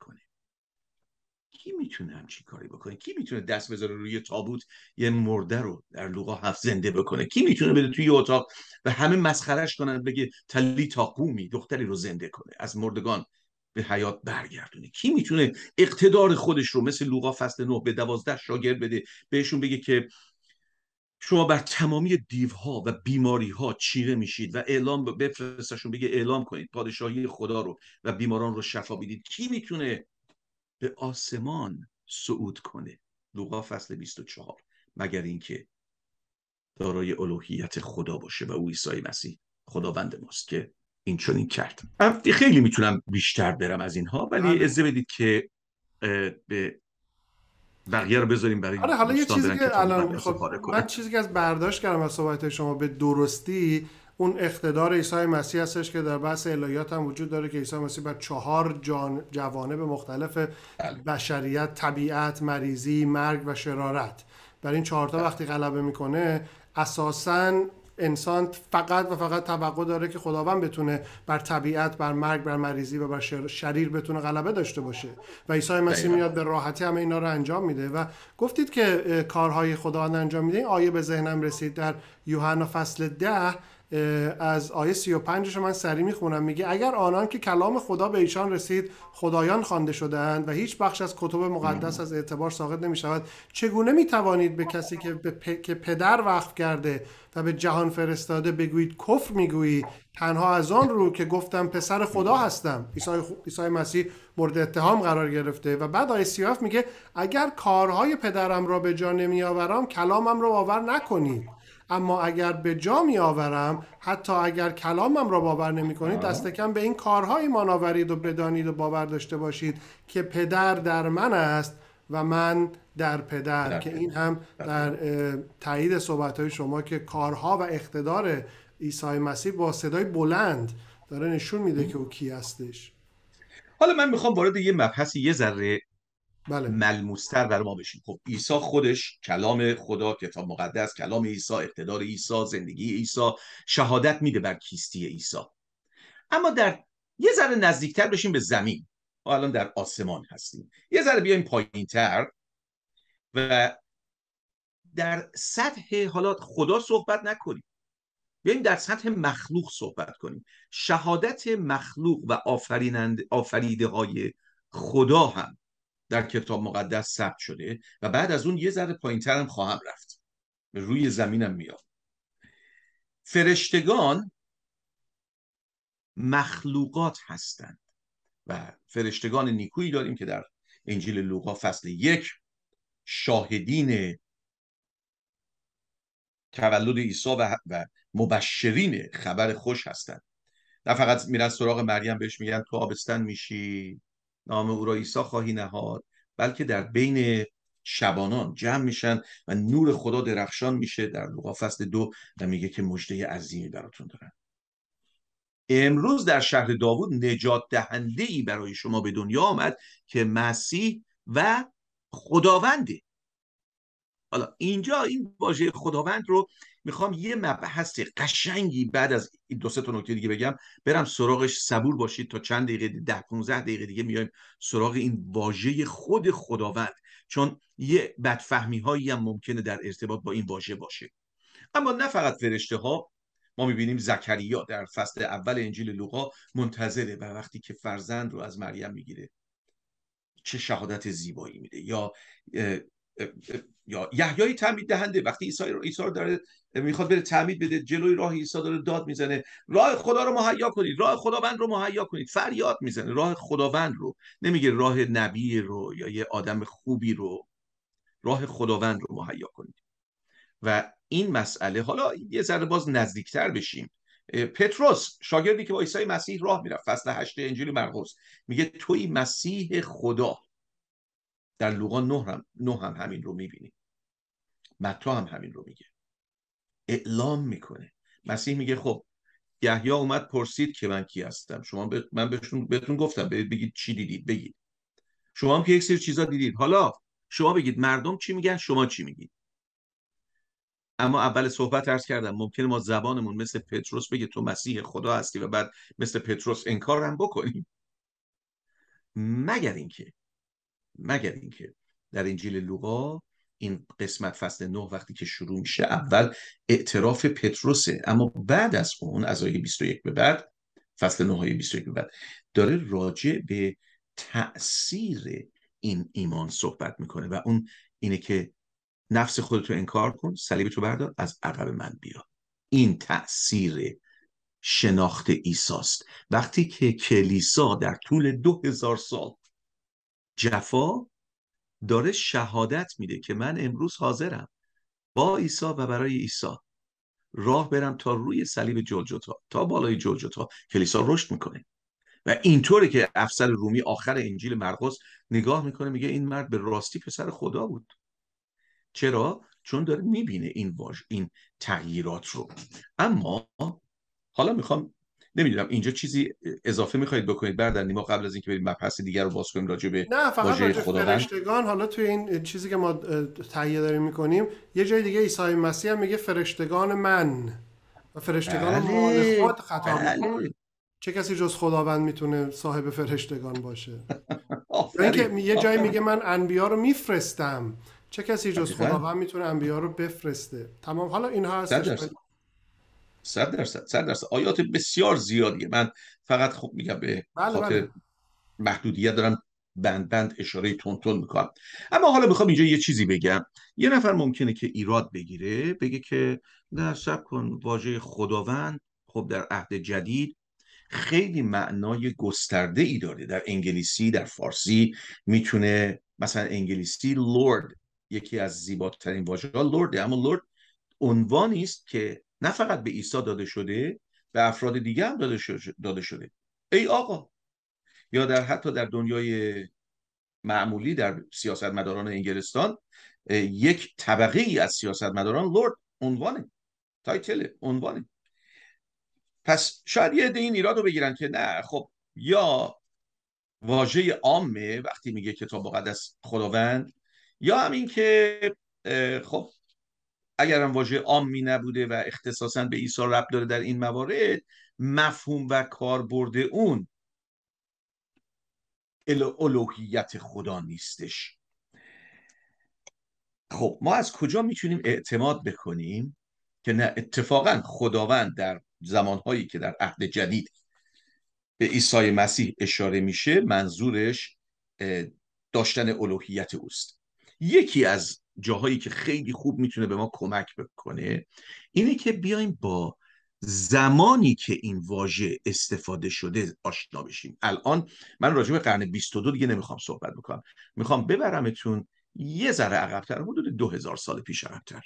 کی می‌تونه همچی کاری بکنه؟ کی می‌تونه دست بذاره روی تابوت یه مرده رو در لوقا هفت زنده بکنه؟ کی می‌تونه بده توی اتاق و همه مسخرش کنن بگه تلی تا قومی دختری رو زنده کنه از مردگان به حیات برگردونه؟ کی می‌تونه اقتدار خودش رو مثل لوقا فصل 9 به دوازده شاگرد بده بهشون بگه که شما بر تمامی دیوها و بیماری ها چیره میشید و اعلام بفرستشون بگه اعلام کنید پادشاهی خدا رو و بیماران رو شفا بدید؟ کی می‌تونه به آسمان صعود کنه. لوقا فصل 24 مگر اینکه دارای الوهیت خدا باشه و او عیسی مسیح خداوند ماست که این چنین کرد. خیلی می‌تونم بیشتر برم از اینها ولی بله. اجازه بدید که به بقیه رو بذاریم برای آره حالا یه چیزی که الان خب من چیزی که از برداشت کردم از صحبت شما به درستی اون اقتدار عیسی مسیح هستش که در بحث الهیات هم وجود داره که عیسی مسیح بر چهار جان جوانب مختلف بله. بشریت طبیعت مریضی مرگ و شرارت. بر این چهارتا وقتی غلبه می‌کنه اساساً انسان فقط و فقط توقع داره که خداوند بتونه بر طبیعت بر مرگ بر مریضی و بر شریر بتونه غلبه داشته باشه. و عیسی مسیح میاد به راحتی همه اینا رو انجام میده و گفتید که کارهای خداوند انجام میده. این آیه به ذهنم رسید در یوحنا فصل ده از آیه 35 رو من سری می‌خونم. میگه اگر آنان که کلام خدا به ایشان رسید خدایان خوانده شدهاند و هیچ بخش از کتب مقدس از اعتبار ساقط نمی شود چگونه می توانید به کسی که, به که پدر وقف کرده و به جهان فرستاده بگویید کفر می‌گویی؟ تنها از آن رو که گفتم پسر خدا هستم. عیسی مسیح مورد اتهام قرار گرفته و بعد آیه 37 میگه اگر کارهای پدرم را به جا نمیآورم کلامم را باور نکنید. اما اگر به جا می آورم حتی اگر کلامم را باور نمی کنید دست کم به این کارها ایمان آورید و بدانید و باور داشته باشید که پدر در من است و من در پدر که این هم در تایید صحبت های شما که کارها و اقتدار عیسی مسیح با صدای بلند داره نشون میده که او کی هستش. حالا من می‌خوام وارد یه مبحث یه ذره بله. ملموستر بر ما بشیم خب عیسی خودش کلام خدا کتاب مقدس کلام عیسی اقتدار عیسی زندگی عیسی شهادت میده بر کیستی عیسی. اما در یه ذره نزدیکتر بشیم به زمین. ما الان در آسمان هستیم. یه ذره بیایم پایینتر و در سطح حالات خدا صحبت نکنیم. بیایم در سطح مخلوق صحبت کنیم. شهادت مخلوق و آفریده های خدا هم در کتاب مقدس ثبت شده و بعد از اون یه ذره پایینتر هم خواهم رفت. روی زمینم میاد فرشتگان مخلوقات هستند و فرشتگان نیکویی داریم که در انجیل لوقا فصل یک شاهدین تولد عیسی و, و مبشرین خبر خوش هستند. نه فقط میرن سراغ مریم بهش میگن تو آبستن میشی. نام او را عیسی خواهی نهاد بلکه در بین شبانان جمع میشن و نور خدا درخشان میشه. در لوقا فصل دو و میگه که مجده عظیمی براتون دارن امروز در شهر داوود نجات دهنده ای برای شما به دنیا آمد که مسیح و خداونده حالا اینجا این واژه خداوند رو می‌خوام یه مبحث قشنگی بعد از این دو سه تا نکته دیگه بگم. برم سراغش. صبور باشید تا چند دقیقه ده 15 دقیقه دیگه میایم سراغ این واژه خود خداوند. چون یه بدفهمی هایی هم ممکنه در ارتباط با این واژه باشه. اما نه فقط فرشته ها. ما می‌بینیم زکریا در فصل اول انجیل لوقا منتظره و وقتی که فرزند رو از مریم می‌گیره چه شهادت زیبایی میده. یا یا یحیای تعمید دهنده وقتی عیسی رو عیسی رو داره می‌خواد بره تعمید بده جلوی راه عیسی داره داد می‌زنه. راه خدا رو مهیا کنید راه خداوند رو مهیا کنید. فریاد می‌زنه راه خداوند رو. نمیگه راه نبی رو یا یه آدم خوبی رو. راه خداوند رو مهیا کنید. و این مسئله حالا یه ذره باز نزدیکتر بشیم. پتروس شاگردی که با عیسی مسیح راه می‌رفت فصل 8 انجیل مرقس میگه توی مسیح خدا. در لوقا نه هم, نه هم همین رو می‌بینیم متا هم همین رو میگه. اعلام می‌کنه. مسیح میگه خب یحیی اومد پرسید که من کی هستم. شما ب... من بهشون بهتون گفتم بگید چی دیدید بگید. شما هم که یک سری چیزا دیدید. حالا شما بگید مردم چی میگن شما چی میگید؟ اما اول صحبت ارز کردم ممکنه ما زبانمون مثل پتروس بگه تو مسیح خدا هستی و بعد مثل پتروس انکار هم بکنیم. مگر اینکه مگر اینکه در انجیل لوقا این قسمت فصل نه وقتی که شروع میشه اول اعتراف پتروسه. اما بعد از اون از آیه 21 به بعد فصل 9 آیه 21 به بعد داره راجع به تأثیر این ایمان صحبت می‌کنه و اون اینه که نفس خودتو انکار کن صلیب تو بردار از عقب من بیا. این تأثیر شناخت ایساست وقتی که کلیسا در طول دو هزار سال جفا داره شهادت میده که من امروز حاضرم با عیسی و برای عیسی راه برم تا روی صلیب جلجتا تا بالای جلجتا کلیسا رشد می‌کنه. و اینطوره که افسر رومی آخر انجیل مرقس نگاه می‌کنه میگه این مرد به راستی پسر خدا بود. چرا؟ چون داره می‌بینه این واژ این تغییرات رو. اما حالا می‌خوام نمی‌دونم اینجا چیزی اضافه می‌خواهید بکنید بعد نیما قبل از اینکه بریم مبحث دیگر رو باز کنیم راجع به نه فقط راجع فرشتگان حالا توی این چیزی که ما تهیه داریم می‌کنیم یه جای دیگه عیسی مسیح هم میگه فرشتگان من و فرشتگان بله. مال خود خطا بله. چه کسی جز خداوند می‌تونه صاحب فرشتگان باشه؟ اینکه یه جایی میگه من انبیا رو میفرستم. چه کسی جز خداوند می‌تونه انبیا رو بفرسته؟ تمام حالا اینها هستش. صد درصد صد درصد. آیات بسیار زیادیه. من فقط خب میگم به بله، خاطر بله. محدودیت دارم بند بند اشاره تون تون می‌کنم. اما حالا می‌خوام اینجا یه چیزی بگم. یه نفر ممکنه که ایراد بگیره بگه که نه سب کن واژه خداوند خب در عهد جدید خیلی معنای گسترده ای داره. در انگلیسی در فارسی می‌تونه مثلا انگلیسی لورد یکی از زیباترین واژه ها لورده. اما لورد عنوانی است که نه فقط به عیسی داده شده به افراد دیگه هم داده شده. ای آقا یا در حتی در دنیای معمولی در سیاستمداران انگلستان یک طبقه ای از سیاستمداران lord عنوانه title عنوانه پس شاید یه عده این ایراد رو بگیرن که نه خب یا واژه عامه وقتی میگه کتاب مقدس خداوند یا همین که خب اگر هم واژه عامی نبوده و اختصاصا به عیسی رب داره در این موارد مفهوم و کاربرد اون الوهیت خدا نیستش. خب ما از کجا می‌تونیم اعتماد بکنیم که نه اتفاقا خداوند در زمانهایی که در عهد جدید به عیسی مسیح اشاره میشه منظورش داشتن الوهیت اوست. یکی از جاهایی که خیلی خوب می‌تونه به ما کمک بکنه اینه که بیایم با زمانی که این واژه استفاده شده آشنا بشیم. الان من راجع به قرن 22 دیگه نمی‌خوام صحبت بکنم. می‌خوام ببرمتون یه ذره عقبتر حدود 2000 سال پیش عقبتر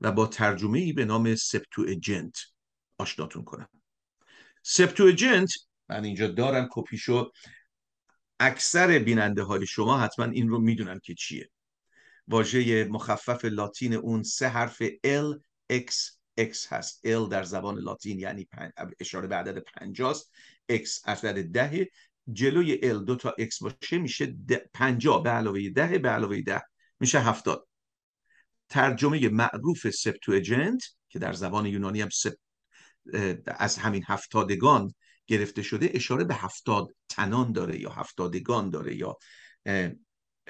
و با ترجمه ای به نام سپتو اجنت آشناتون کنم. سپتو اجنت من اینجا دارم کپیشو اکثر بیننده های شما حتما این رو می‌دونن که چیه. واژه مخفف لاتین اون سه حرف L X X هست. L در زبان لاتین یعنی اشاره به عدد پنجاست. X عدد ده جلوی L دو تا X باشه میشه پنجاه. به علاوه ده به علاوه ده میشه هفتاد. ترجمه معروف سپتوجنت که در زبان یونانی هم سپ از همین هفتادگان گرفته شده اشاره به هفتاد تنان داره یا هفتادگان داره یا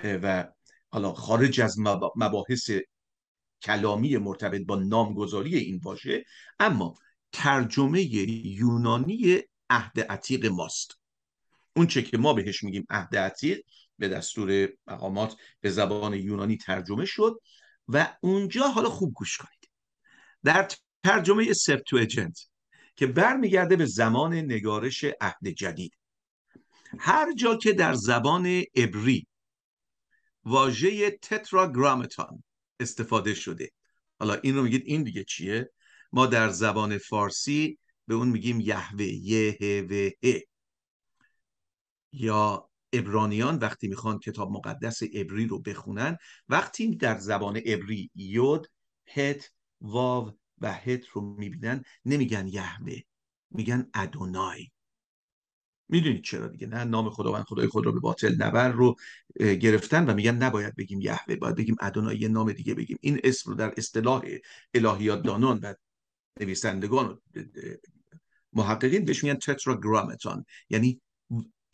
و حالا خارج از مباحث کلامی مرتبط با نامگذاری این واژه اما ترجمه یونانی عهد عتیق ماست. اون چه که ما بهش میگیم عهد عتیق به دستور مقامات به زبان یونانی ترجمه شد و اونجا حالا خوب گوش کنید. در ترجمه سپتوجنت که برمیگرده به زمان نگارش عهد جدید. هر جا که در زبان عبری واژه تتراگرامتان استفاده شده. حالا این رو میگید این دیگه چیه؟ ما در زبان فارسی به اون میگیم یهوه یه و یا ابرانیان وقتی می‌خوان کتاب مقدس عبری رو بخونن وقتی در زبان عبری یود هت واو و هت رو می‌بینن نمیگن یهوه میگن ادونای. می‌دونید چرا دیگه؟ نه نام خداوند خدای خود رو به باطل نبر رو گرفتن و میگن نباید بگیم یهوه باید بگیم ادونای یه نام دیگه بگیم. این اسم رو در اصطلاح الهیات دانان و نویسندگان و محققین بهش میگن تتراگرامتون یعنی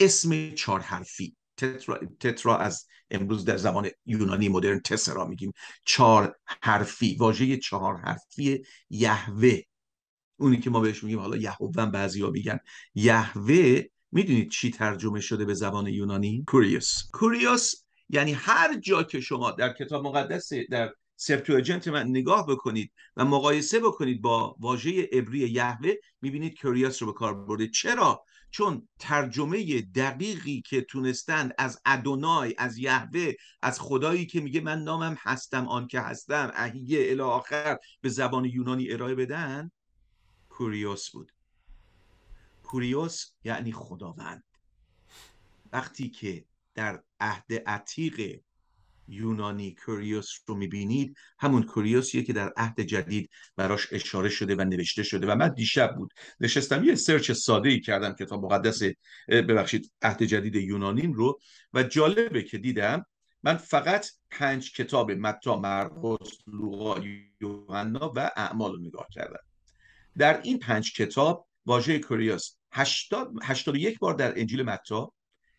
اسم چهار حرفی. تترا, تترا از امروز در زبان یونانی مدرن تسرا میگیم. چهار حرفی واژه چهار حرفی یهوه. اونی که ما بهش میگیم حالا یهوه بعضی ها میگن. یهوه می‌دونید چی ترجمه شده به زبان یونانی؟ کوریوس کوریوس یعنی هر جا که شما در کتاب مقدس در سپتوجنت من نگاه بکنید و مقایسه بکنید با واژه عبری یهوه می‌بینید کوریوس رو به کار برده. چرا؟ چون ترجمه دقیقی که تونستند از ادونای از یهوه از خدایی که میگه من نامم هستم آن که هستم اهیه الی آخر به زبان یونانی ارائه بدن کوریوس بود. کوریوس یعنی خداوند. وقتی که در عهد عتیق یونانی کوریوس رو می‌بینید همون کوریوسیه که در عهد جدید براش اشاره شده و نوشته شده. و من دیشب بود نشستم یه سرچ ساده ای کردم کتاب مقدس ببخشید عهد جدید یونانیم رو. و جالبه که دیدم من فقط پنج کتاب متا مرقس لوقا یوحنا و اعمال رو نگاه کردم. در این پنج کتاب واژه کوریوس 81 بار در انجیل متا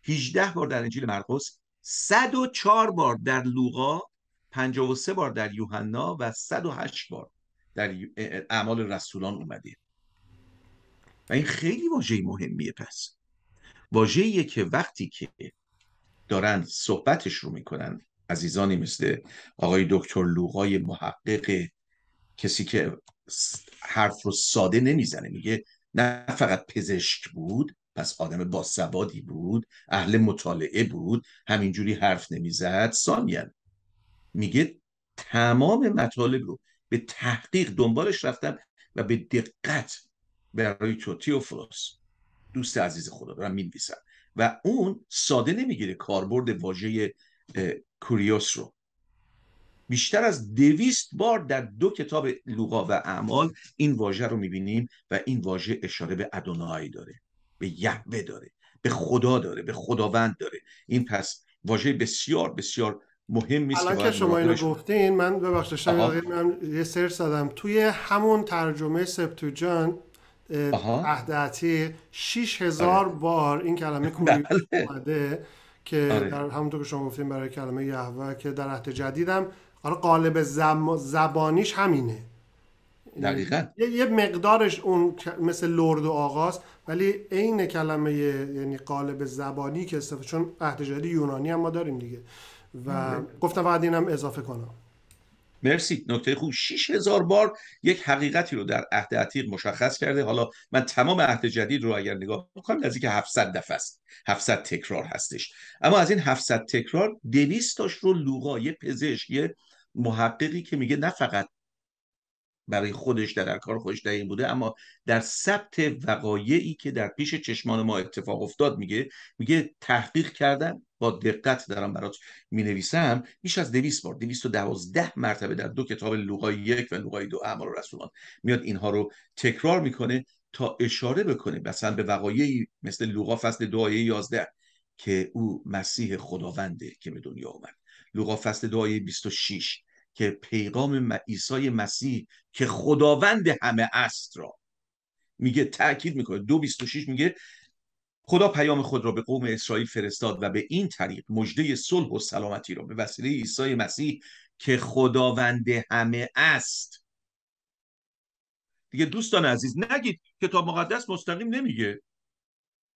18 بار در انجیل مرقس 104 بار در لوقا 53 بار در یوحنا و 108 بار در اعمال رسولان اومده. و این خیلی واژه مهمیه پس. واژه‌ایه که وقتی که دارن صحبتش رو می‌کنن عزیزانی مثل آقای دکتر لوقای محقق کسی که حرف رو ساده نمی‌زنه میگه نه فقط پزشک بود پس آدم باسوادی بود اهل مطالعه بود همینجوری حرف نمی‌زد سامیان. میگه تمام مطالب رو به تحقیق دنبالش رفتم و به دقت برای تو تیوفلوس دوست عزیز خدا دارم می‌نویسم. و اون ساده نمی‌گیره کاربرد واژه کوریوس رو. بیشتر از دویست بار در دو کتاب لوقا و اعمال این واژه رو می‌بینیم و این واژه اشاره به ادونای داره به یهوه داره به خدا داره به خداوند داره این پس واژه بسیار بسیار مهم است که شما اینو گفتین من ببخشید من یه سر زدم توی همون ترجمه سپتوجان عهد عتیق 6000 آره. بار این کلمه کوری بله. اومده که آره. در همونطور که شما گفتین برای کلمه یهوه که در عهد جدیدم حالا قالب زبانیش همینه. دقیقا. یه مقدارش اون مثل لرد و آغاز ولی عین کلمه یعنی قالب زبانی که استفاده چون عهد جدید یونانی هم ما داریم دیگه. و. گفتم بعد اینم اضافه کنم. مرسی. نکته خوب. 6000 بار یک حقیقتی رو در عهد عتیق مشخص کرده. حالا من تمام عهد جدید رو اگر نگاه بکنم نزدیک 700 دفعه است. 700 تکرار هستش. اما از این 700 تکرار 200 تاش رو لوقا یه پزشک یه محققی که میگه نه فقط برای خودش در کار خودش در بوده اما در ثبت وقایعی که در پیش چشمان ما اتفاق افتاد میگه میگه تحقیق کردن با دقت دارم برات می نویسم بیش از دویست بار دویست و دوازده مرتبه در دو کتاب لوقای یک و لوقای دو اعمال رسولان میاد اینها رو تکرار می‌کنه تا اشاره بکنه مثلا به وقایعی مثل لوقا فصل دو آیه یازده که او مسیح خداونده که به دنیا اومد لوقا فصل دو آیه 26 که پیغام عیسی مسیح که خداوند همه است را میگه تاکید می‌کنه. دو 26 میگه خدا پیام خود را به قوم اسرائیل فرستاد و به این طریق مژده صلح و سلامتی را به وسیله عیسی مسیح که خداوند همه است. دیگه دوستان عزیز نگید کتاب مقدس مستقیم نمیگه.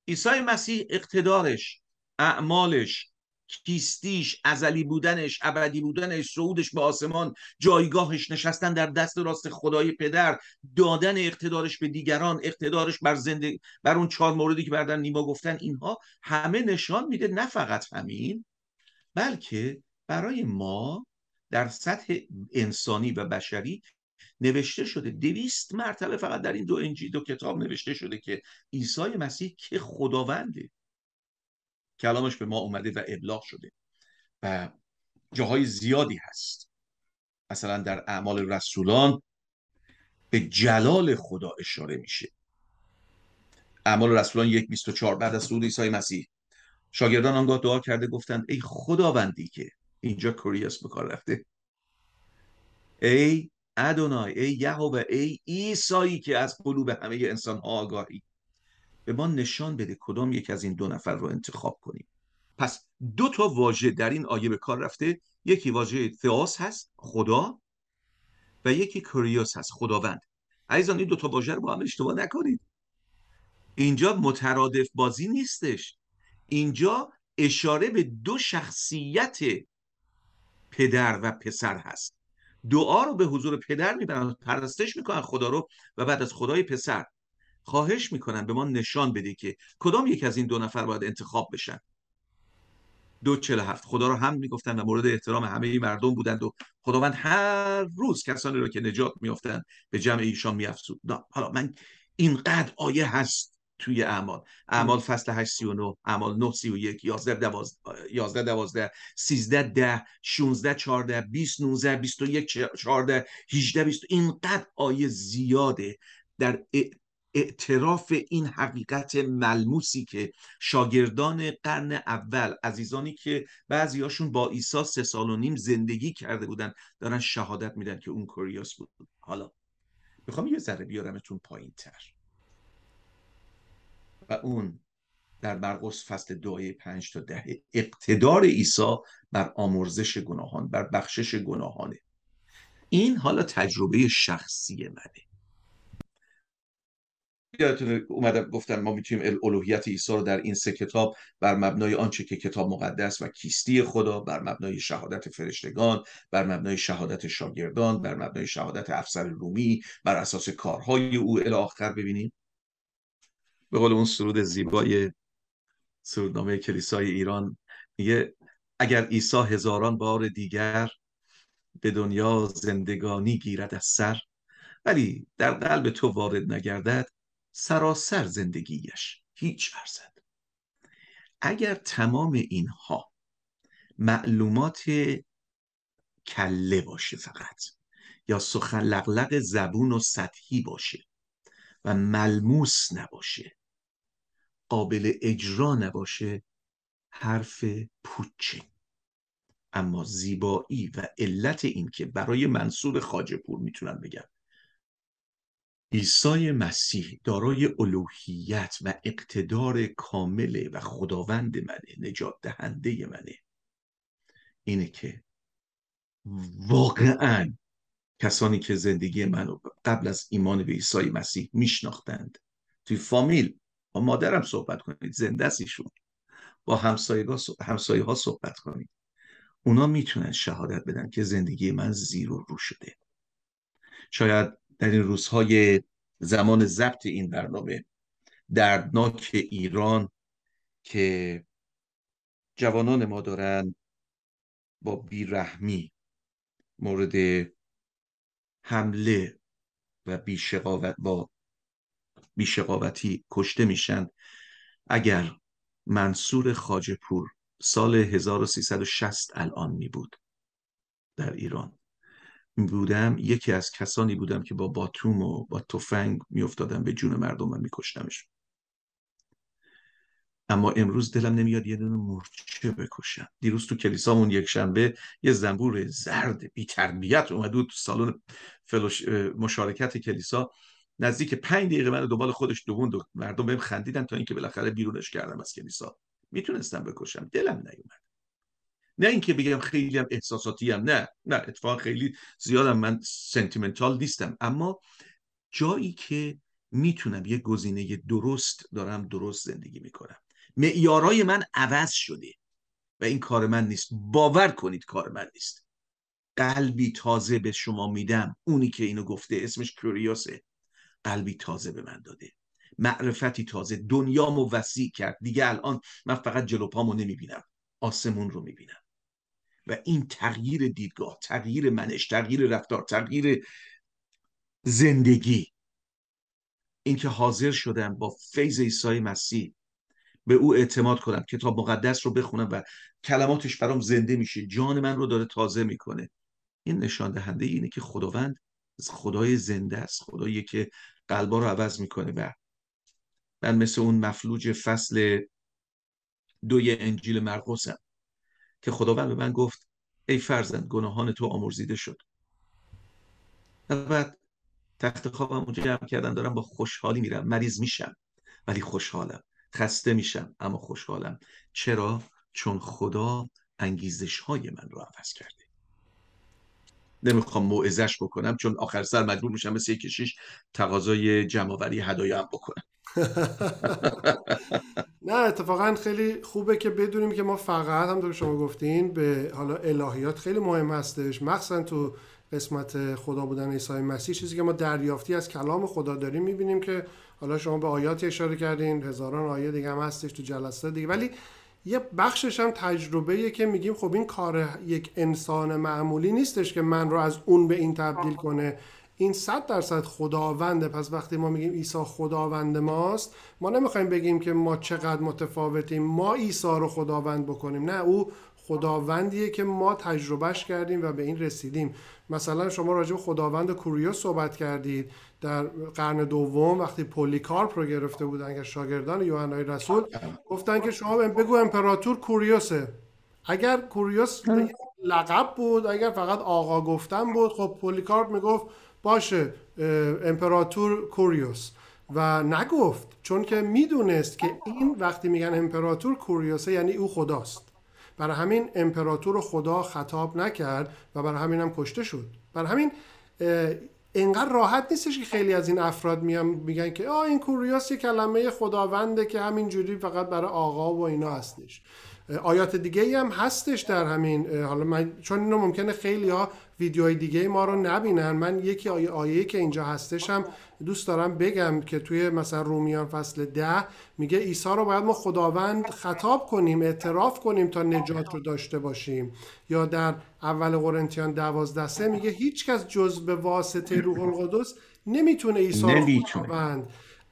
عیسی مسیح اقتدارش اعمالش کیستیش ازلی بودنش ابدی بودنش صعودش به آسمان جایگاهش نشستن در دست راست خدای پدر دادن اقتدارش به دیگران اقتدارش بر زنده بر اون چهار موردی که بردن نیما گفتن اینها همه نشان میده نه فقط همین بلکه برای ما در سطح انسانی و بشری نوشته شده دویست مرتبه فقط در این دو انجیل دو کتاب نوشته شده که عیسی مسیح که خداونده. کلامش به ما اومده و ابلاغ شده و جاهای زیادی هست. مثلا در اعمال رسولان به جلال خدا اشاره میشه. اعمال رسولان یک بیست و چار بعد از صعود عیسی مسیح. شاگردان آنگاه دعا کرده گفتند ای خداوندی که اینجا کوریاس به کار رفته. ای ادونای ای یهوه ای ایسایی که از قلوب همه انسان آگاهی. به ما نشان بده کدام یک از این دو نفر رو انتخاب کنیم. پس دو تا واژه در این آیه به کار رفته. یکی واژه ثئوس هست خدا و یکی کریوس هست خداوند. عزیزان این دو تا واژه رو با هم اشتباه نکنید. اینجا مترادف بازی نیستش. اینجا اشاره به دو شخصیت پدر و پسر هست. دعا رو به حضور پدر می‌برن پرستش می‌کنن خدا رو و بعد از خدای پسر. خواهش می‌کنن به ما نشان بده که کدام یک از این دو نفر باید انتخاب بشن. دو چل هفت. خدا رو هم می‌گفتن و مورد احترام همه مردم بودند و خداوند هر روز کسانی رو که نجات میافتند به جمع ایشان میافزود. حالا من اینقدر آیه هست توی اعمال. اعمال فصل 8 39 اعمال 9 31 11 12 11 12 13 10 16 14 20 19 21 14 18 20 اینقدر آیه زیاده در اعتراف این حقیقت ملموسی که شاگردان قرن اول عزیزانی که بعضیاشون با عیسی سه سال و نیم زندگی کرده بودن دارن شهادت میدن که اون کوریوس بود. حالا می‌خوام یه ذره بیارمتون پایین تر و اون در مرقس فصل دعای پنج تا ده اقتدار عیسی بر آمرزش گناهان بر بخشش گناهانه. این حالا تجربه شخصی منه. یادتونه اومدم گفتن ما می‌تونیم الوهیت عیسی رو در این سه کتاب بر مبنای آنچه که کتاب مقدس و کیستی خدا بر مبنای شهادت فرشتگان بر مبنای شهادت شاگردان بر مبنای شهادت افسر رومی بر اساس کارهای او الی ببینیم. به قول اون سرود زیبای سرودنامه کلیسای ایران میگه اگر عیسی هزاران بار دیگر به دنیا زندگانی گیرد از سر ولی در قلب تو وارد نگردد سراسر زندگیش هیچ ارزد. اگر تمام اینها معلومات کله باشه فقط یا سخن لغلق زبون و سطحی باشه و ملموس نباشه قابل اجرا نباشه حرف پوچه. اما زیبایی و علت این که برای منصور خاجه پور می‌تونم بگم عیسی مسیح دارای الوهیت و اقتدار کامله و خداوند منه نجات دهنده منه. اینه که واقعا کسانی که زندگی منو قبل از ایمان به عیسی مسیح میشناختند. توی فامیل با مادرم صحبت کنید زنده ایشون. با همسایه ها صحبت کنید. اونا می‌تونن شهادت بدن که زندگی من زیر و رو شده. شاید در این روزهای زمان ضبط این برنامه. دردناک ایران که جوانان ما دارن با بیرحمی مورد حمله و بیشقاوت با بیشقاوتی کشته میشن. اگر منصور خاجپور سال 1360 الان می بود در ایران. بودم یکی از کسانی بودم که با باتوم و با تفنگ میافتادم به جون مردم و میکشتمش اما امروز دلم نمیاد یه دونه مورچه بکشم. دیروز تو کلیسامون یک شنبه یه زنبور زرد بی تربیت اومد تو سالن فلوش مشارکت کلیسا. نزدیک پنج دقیقه من دنبال خودش دووند مردم بهم خندیدن تا اینکه بالاخره بیرونش کردم از کلیسا. می‌تونستم بکشم. دلم نیومد. نه اینکه بگم خیلی هم احساساتی هم نه نه اتفاقا خیلی زیادم من سنتیمنتال نیستم. اما جایی که می‌تونم یه گزینه درست دارم درست زندگی می‌کنم. معیارای من عوض شده و این کار من نیست. باور کنید کار من نیست. قلبی تازه به شما میدم. اونی که اینو گفته اسمش کریوسه قلبی تازه به من داده. معرفتی تازه. دنیامو وسیع کرد. دیگه الان من فقط جلو پامو نمی‌بینم. آسمون رو می‌بینم. و این تغییر دیدگاه تغییر منش تغییر رفتار تغییر زندگی. اینکه حاضر شدم با فیض عیسی مسیح به او اعتماد کنم کتاب مقدس رو بخونم و کلماتش برام زنده میشه. جان من رو داره تازه می‌کنه. این نشان دهنده اینه که خداوند خدای زنده است خدایی که قلبا رو عوض می‌کنه. و من مثل اون مفلوج فصل دوی انجیل مرقسم. که خداوند به من گفت ای فرزند گناهان تو آمرزیده شد. و بعد تخت خوابم اونجا جمع کردن دارم با خوشحالی میرم. مریض میشم ولی خوشحالم. خسته میشم اما خوشحالم. چرا؟ چون خدا انگیزش های من رو عوض کرده. نمی‌خوام موعظش بکنم چون آخر سر مجبور میشم مثل کشیش تقاضای جمعآوری هدایا هم بکنم. نه اتفاقا خیلی خوبه که بدونیم که ما فقط هم دور شما گفتین به حالا الهیات خیلی مهم هستش. مخصوصا تو قسمت خدا بودن عیسی مسیح چیزی که ما دریافتی از کلام خدا داریم می‌بینیم که حالا شما به آیاتی اشاره کردین هزاران آیه دیگه هم هستش تو جلسه دیگه. ولی یه بخشش هم تجربه که میگیم خب این کار یک انسان معمولی نیستش که من رو از اون به این تبدیل کنه. این صد درصد خداونده. پس وقتی ما میگیم عیسی خداوند ماست ما نمی‌خوایم بگیم که ما چقدر متفاوتیم. ما عیسی رو خداوند بکنیم. نه او خداوندیه که ما تجربهش کردیم و به این رسیدیم. مثلا شما راجع به خداوند کوریوس صحبت کردید. در قرن دوم وقتی پولیکارپ رو گرفته بودن که شاگردان یوحنای رسول گفتن که شما بگو امپراتور کوریوسه. اگر کوریوس لقب بود اگر فقط آقا گفتن بود خب پولیکارپ می‌گفت باشه امپراتور کوریوس. و نگفت چون که می‌دونست که این وقتی میگن امپراتور کوریوسه یعنی او خداست. برای همین امپراتور خدا خطاب نکرد و برای همین هم کشته شد. برای همین اینقدر راحت نیستش که خیلی از این افراد میان میگن که آه این کوریوس یه کلمه خداونده که همین جوری فقط برای آقا و اینا هستش. آیات دیگه هم هستش در همین حالا من چون اینو ممکنه خیلی ها ویدیوهای دیگه ما رو نبینن من یکی آیه, آیه که اینجا هستش هم دوست دارم بگم که توی مثلا رومیان فصل ده میگه عیسی رو باید ما خداوند خطاب کنیم اعتراف کنیم تا نجات رو داشته باشیم. یا در اول قرنتیان دوازده سه میگه هیچ کس جز به واسطه روح القدس نمی‌تونه عیسی رو خداوند.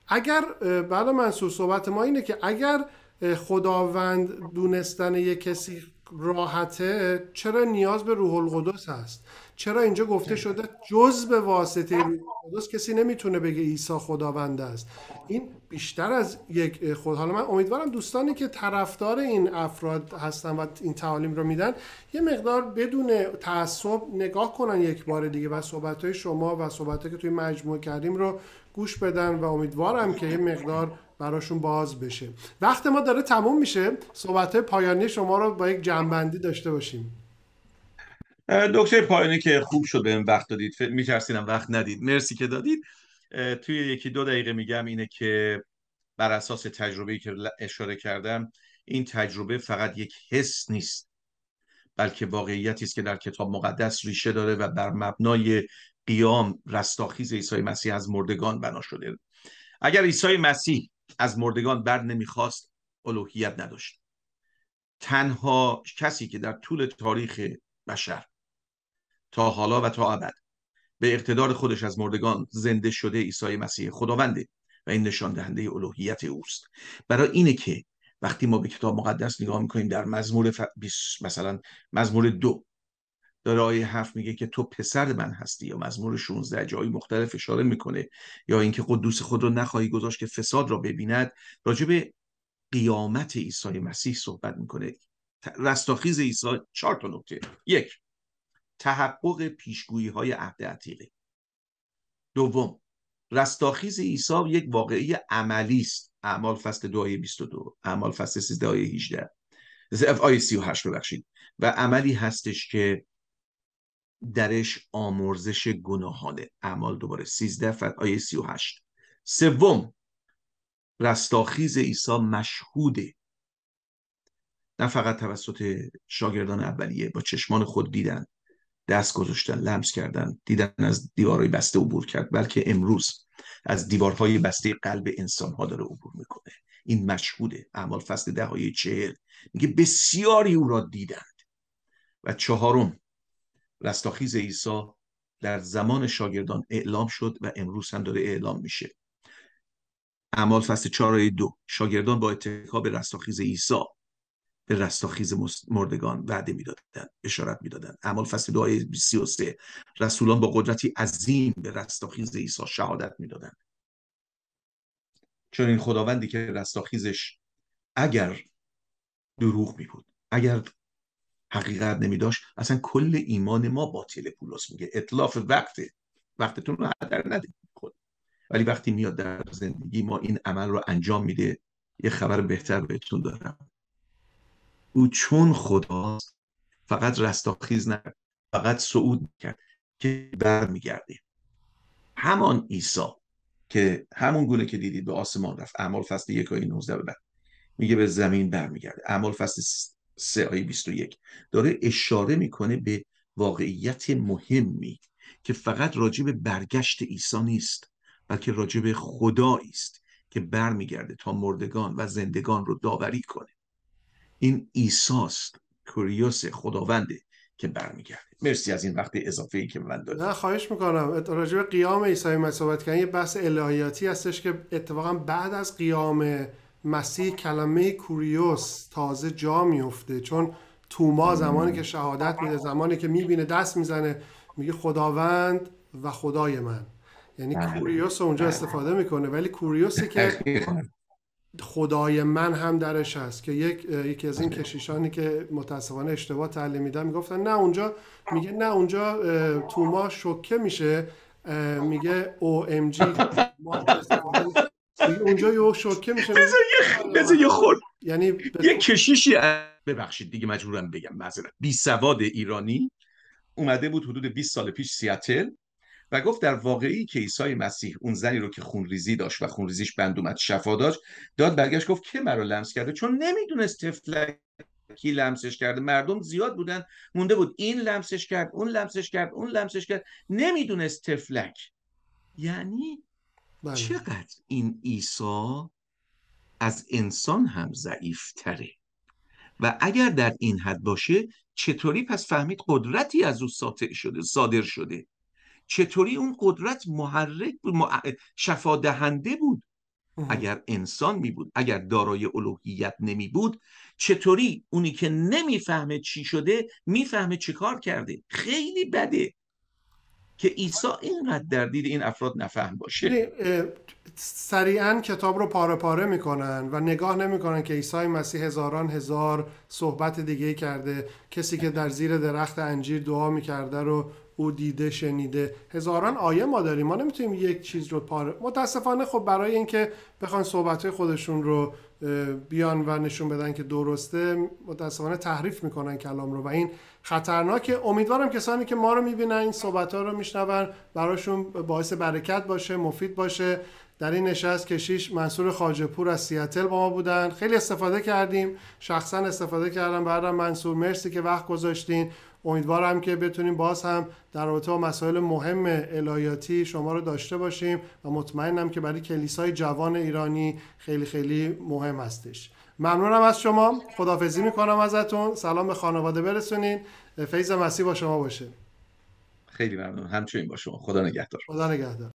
اگر بعد منصور صحبت ما اینه که اگر خداوند دونستن یک کسی راحته چرا نیاز به روح القدس هست؟ چرا اینجا گفته شده جز به واسطه روح القدس کسی نمی‌تونه بگه عیسی خداوند است؟ این بیشتر از یک خود. حالا من امیدوارم دوستانی که طرفدار این افراد هستن و این تعالیم رو میدن یه مقدار بدون تعصب نگاه کنن یک بار دیگه و صحبت های شما و صحبت که توی مجموعه کردیم رو گوش بدن و امیدوارم که یه مقدار براشون باز بشه. وقت ما داره تموم میشه. صحبت پایانی شما رو با یک جنبندی داشته باشیم. دکتر پایانی که خوب شد به وقت دادید. میترسینم وقت ندید. مرسی که دادید. توی یکی دو دقیقه میگم اینه که بر اساس تجربه که اشاره کردم این تجربه فقط یک حس نیست بلکه واقعیتی است که در کتاب مقدس ریشه داره و بر مبنای قیام رستاخیز عیسی مسیح از مردگان بنا شده. اگر عیسی مسیح از مردگان بر نمی‌خواست الوهیت نداشت. تنها کسی که در طول تاریخ بشر تا حالا و تا ابد به اقتدار خودش از مردگان زنده شده عیسی مسیح خداونده و این نشان دهنده الوهیت اوست. برای اینه که وقتی ما به کتاب مقدس نگاه می‌کنیم در مزمور ف... مثلا مزمور دو داره آیه هفت میگه که تو پسر من هستی یا مزمور 16 جایی مختلف اشاره می‌کنه یا اینکه قدوس خود رو نخواهی گذاشت که فساد را ببیند راجع به قیامت عیسی مسیح صحبت می‌کنه. رستاخیز عیسی چهار تا نکته. یک تحقق پیشگویی های عهد عتیقه. دوم رستاخیز عیسی یک واقعی عملی است. اعمال فصل 2 آیه 22 اعمال فصل 13 آیه 18 آیه 38 رو بخشید و عملی هستش که درش آمرزش گناهانه. اعمال دوباره 13 فصل آیه 38 سوم رستاخیز عیسی مشهوده. نه فقط توسط شاگردان اولیه با چشمان خود دیدن دست گذاشتن لمس کردن دیدن از دیوارهای بسته عبور کرد بلکه امروز از دیوارهای بسته قلب انسان ها داره عبور می‌کنه. این مشهوده. اعمال فصل دههای چهل. میگه بسیاری او را دیدند. و چهارم رستاخیز عیسی در زمان شاگردان اعلام شد و امروز هم داره اعلام میشه. اعمال فصل 4 دو. شاگردان با اتکا به رستاخیز عیسی به رستاخیز مردگان وعده می‌دادن اشارت می‌دادن. اعمال فصل 2 آیه 33 رسولان با قدرتی عظیم به رستاخیز عیسی شهادت می‌دادند چون این خداوندی که رستاخیزش اگر دروغ می بود اگر حقیقت نمی داشت اصلا کل ایمان ما باطل پولس میگه. اطلاف وقت. وقتتون رو هدر ندید ولی وقتی میاد در زندگی ما این عمل رو انجام میده یه خبر بهتر بهتون دارم. او چون خداست فقط رستاخیز نکرد. فقط صعود کرد که برمیگرده همان عیسی که همون گونه که دیدید به آسمان رفت. اعمال فصل یک آیه 19 به بعد. میگه به زمین برمیگرده. اعمال فصل 3 آیه 21 داره اشاره می‌کنه به واقعیت مهمی که فقط راجع به برگشت عیسی نیست بلکه راجع به خدایی است که برمیگرده تا مردگان و زندگان رو داوری کنه. این ایساست کوریوس خداونده که برمیگرده. مرسی از این وقت اضافه ای که من دادم نه خواهش می‌کنم. راجع به قیام عیسی مسیح صحبت کردن یه بحث الهیاتی هستش که اتفاقا بعد از قیام مسیح کلمه کوریوس تازه جا میفته چون توما زمانی که شهادت میده زمانی که می‌بینه دست می‌زنه میگه خداوند و خدای من. یعنی بله. کوریوس اونجا بله. استفاده می‌کنه. ولی کوریوسی که خدای من هم درش هست که یک یکی از این کشیشانی که متاسفانه اشتباه تعلیم میدن می‌گفتن نه اونجا میگه نه اونجا توما شوکه میشه میگه او ام جی اونجا یه شوکه میشه بذار یه خورد. یعنی یه کشیشی ببخشید دیگه مجبورم بگم معذرت. بی سواد ایرانی اومده بود حدود 20 سال پیش سیاتل و گفت در واقعی که عیسی مسیح اون زنی رو که خونریزی داشت و خونریزیش بند اومد شفا داشت داد برگشت گفت که مرا لمس کرده؟ چون نمی‌دونست تفلک کی لمسش کرده. مردم زیاد بودن مونده بود این لمسش کرد اون لمسش کرد اون لمسش کرد. نمی‌دونست تفلک یعنی بله. چقدر این عیسی از انسان هم ضعیف تره و اگر در این حد باشه چطوری پس فهمید قدرتی از او ساطع شده صادر شده؟ چطوری اون قدرت محرک بود شفا دهنده بود؟ اگر انسان می بود اگر دارای الوهیت نمی بود چطوری اونی که نمی‌فهمه چی شده می‌فهمه چی کار کرده؟ خیلی بده. که عیسی اینقدر در دید این افراد نفهم باشه. سریعا کتاب رو پاره پاره می‌کنن و نگاه نمی‌کنن که عیسی مسیح هزاران هزار صحبت دیگه کرده کسی که در زیر درخت انجیر دعا می‌کرده رو او دیده شنیده. هزاران آیه ما داریم ما نمی‌تونیم یک چیز رو پاره متاسفانه خب برای اینکه بخوان صحبت خودشون رو بیان و نشون بدن که درسته متاسفانه تحریف می‌کنن کلام رو و این خطرناکه. امیدوارم کسانی که ما رو می‌بینن این صحبت ها رو میشنون براشون باعث برکت باشه مفید باشه. در این نشست کشیش منصور خاجپور از سیاتل با ما بودن. خیلی استفاده کردیم. شخصا استفاده کردم. بعدم منصور مرسی که وقت گذاشتین. امیدوارم که بتونیم باز هم در رابطه با مسائل مهم الهیاتی شما رو داشته باشیم و مطمئنم که برای کلیسای جوان ایرانی خیلی خیلی مهم هستش. ممنونم از شما. خدافزی می‌کنم ازتون. سلام به خانواده برسونین. فیض مسیح با شما باشه. خیلی ممنون. همچنین با شما. خدا نگهدار. خدا نگهدار.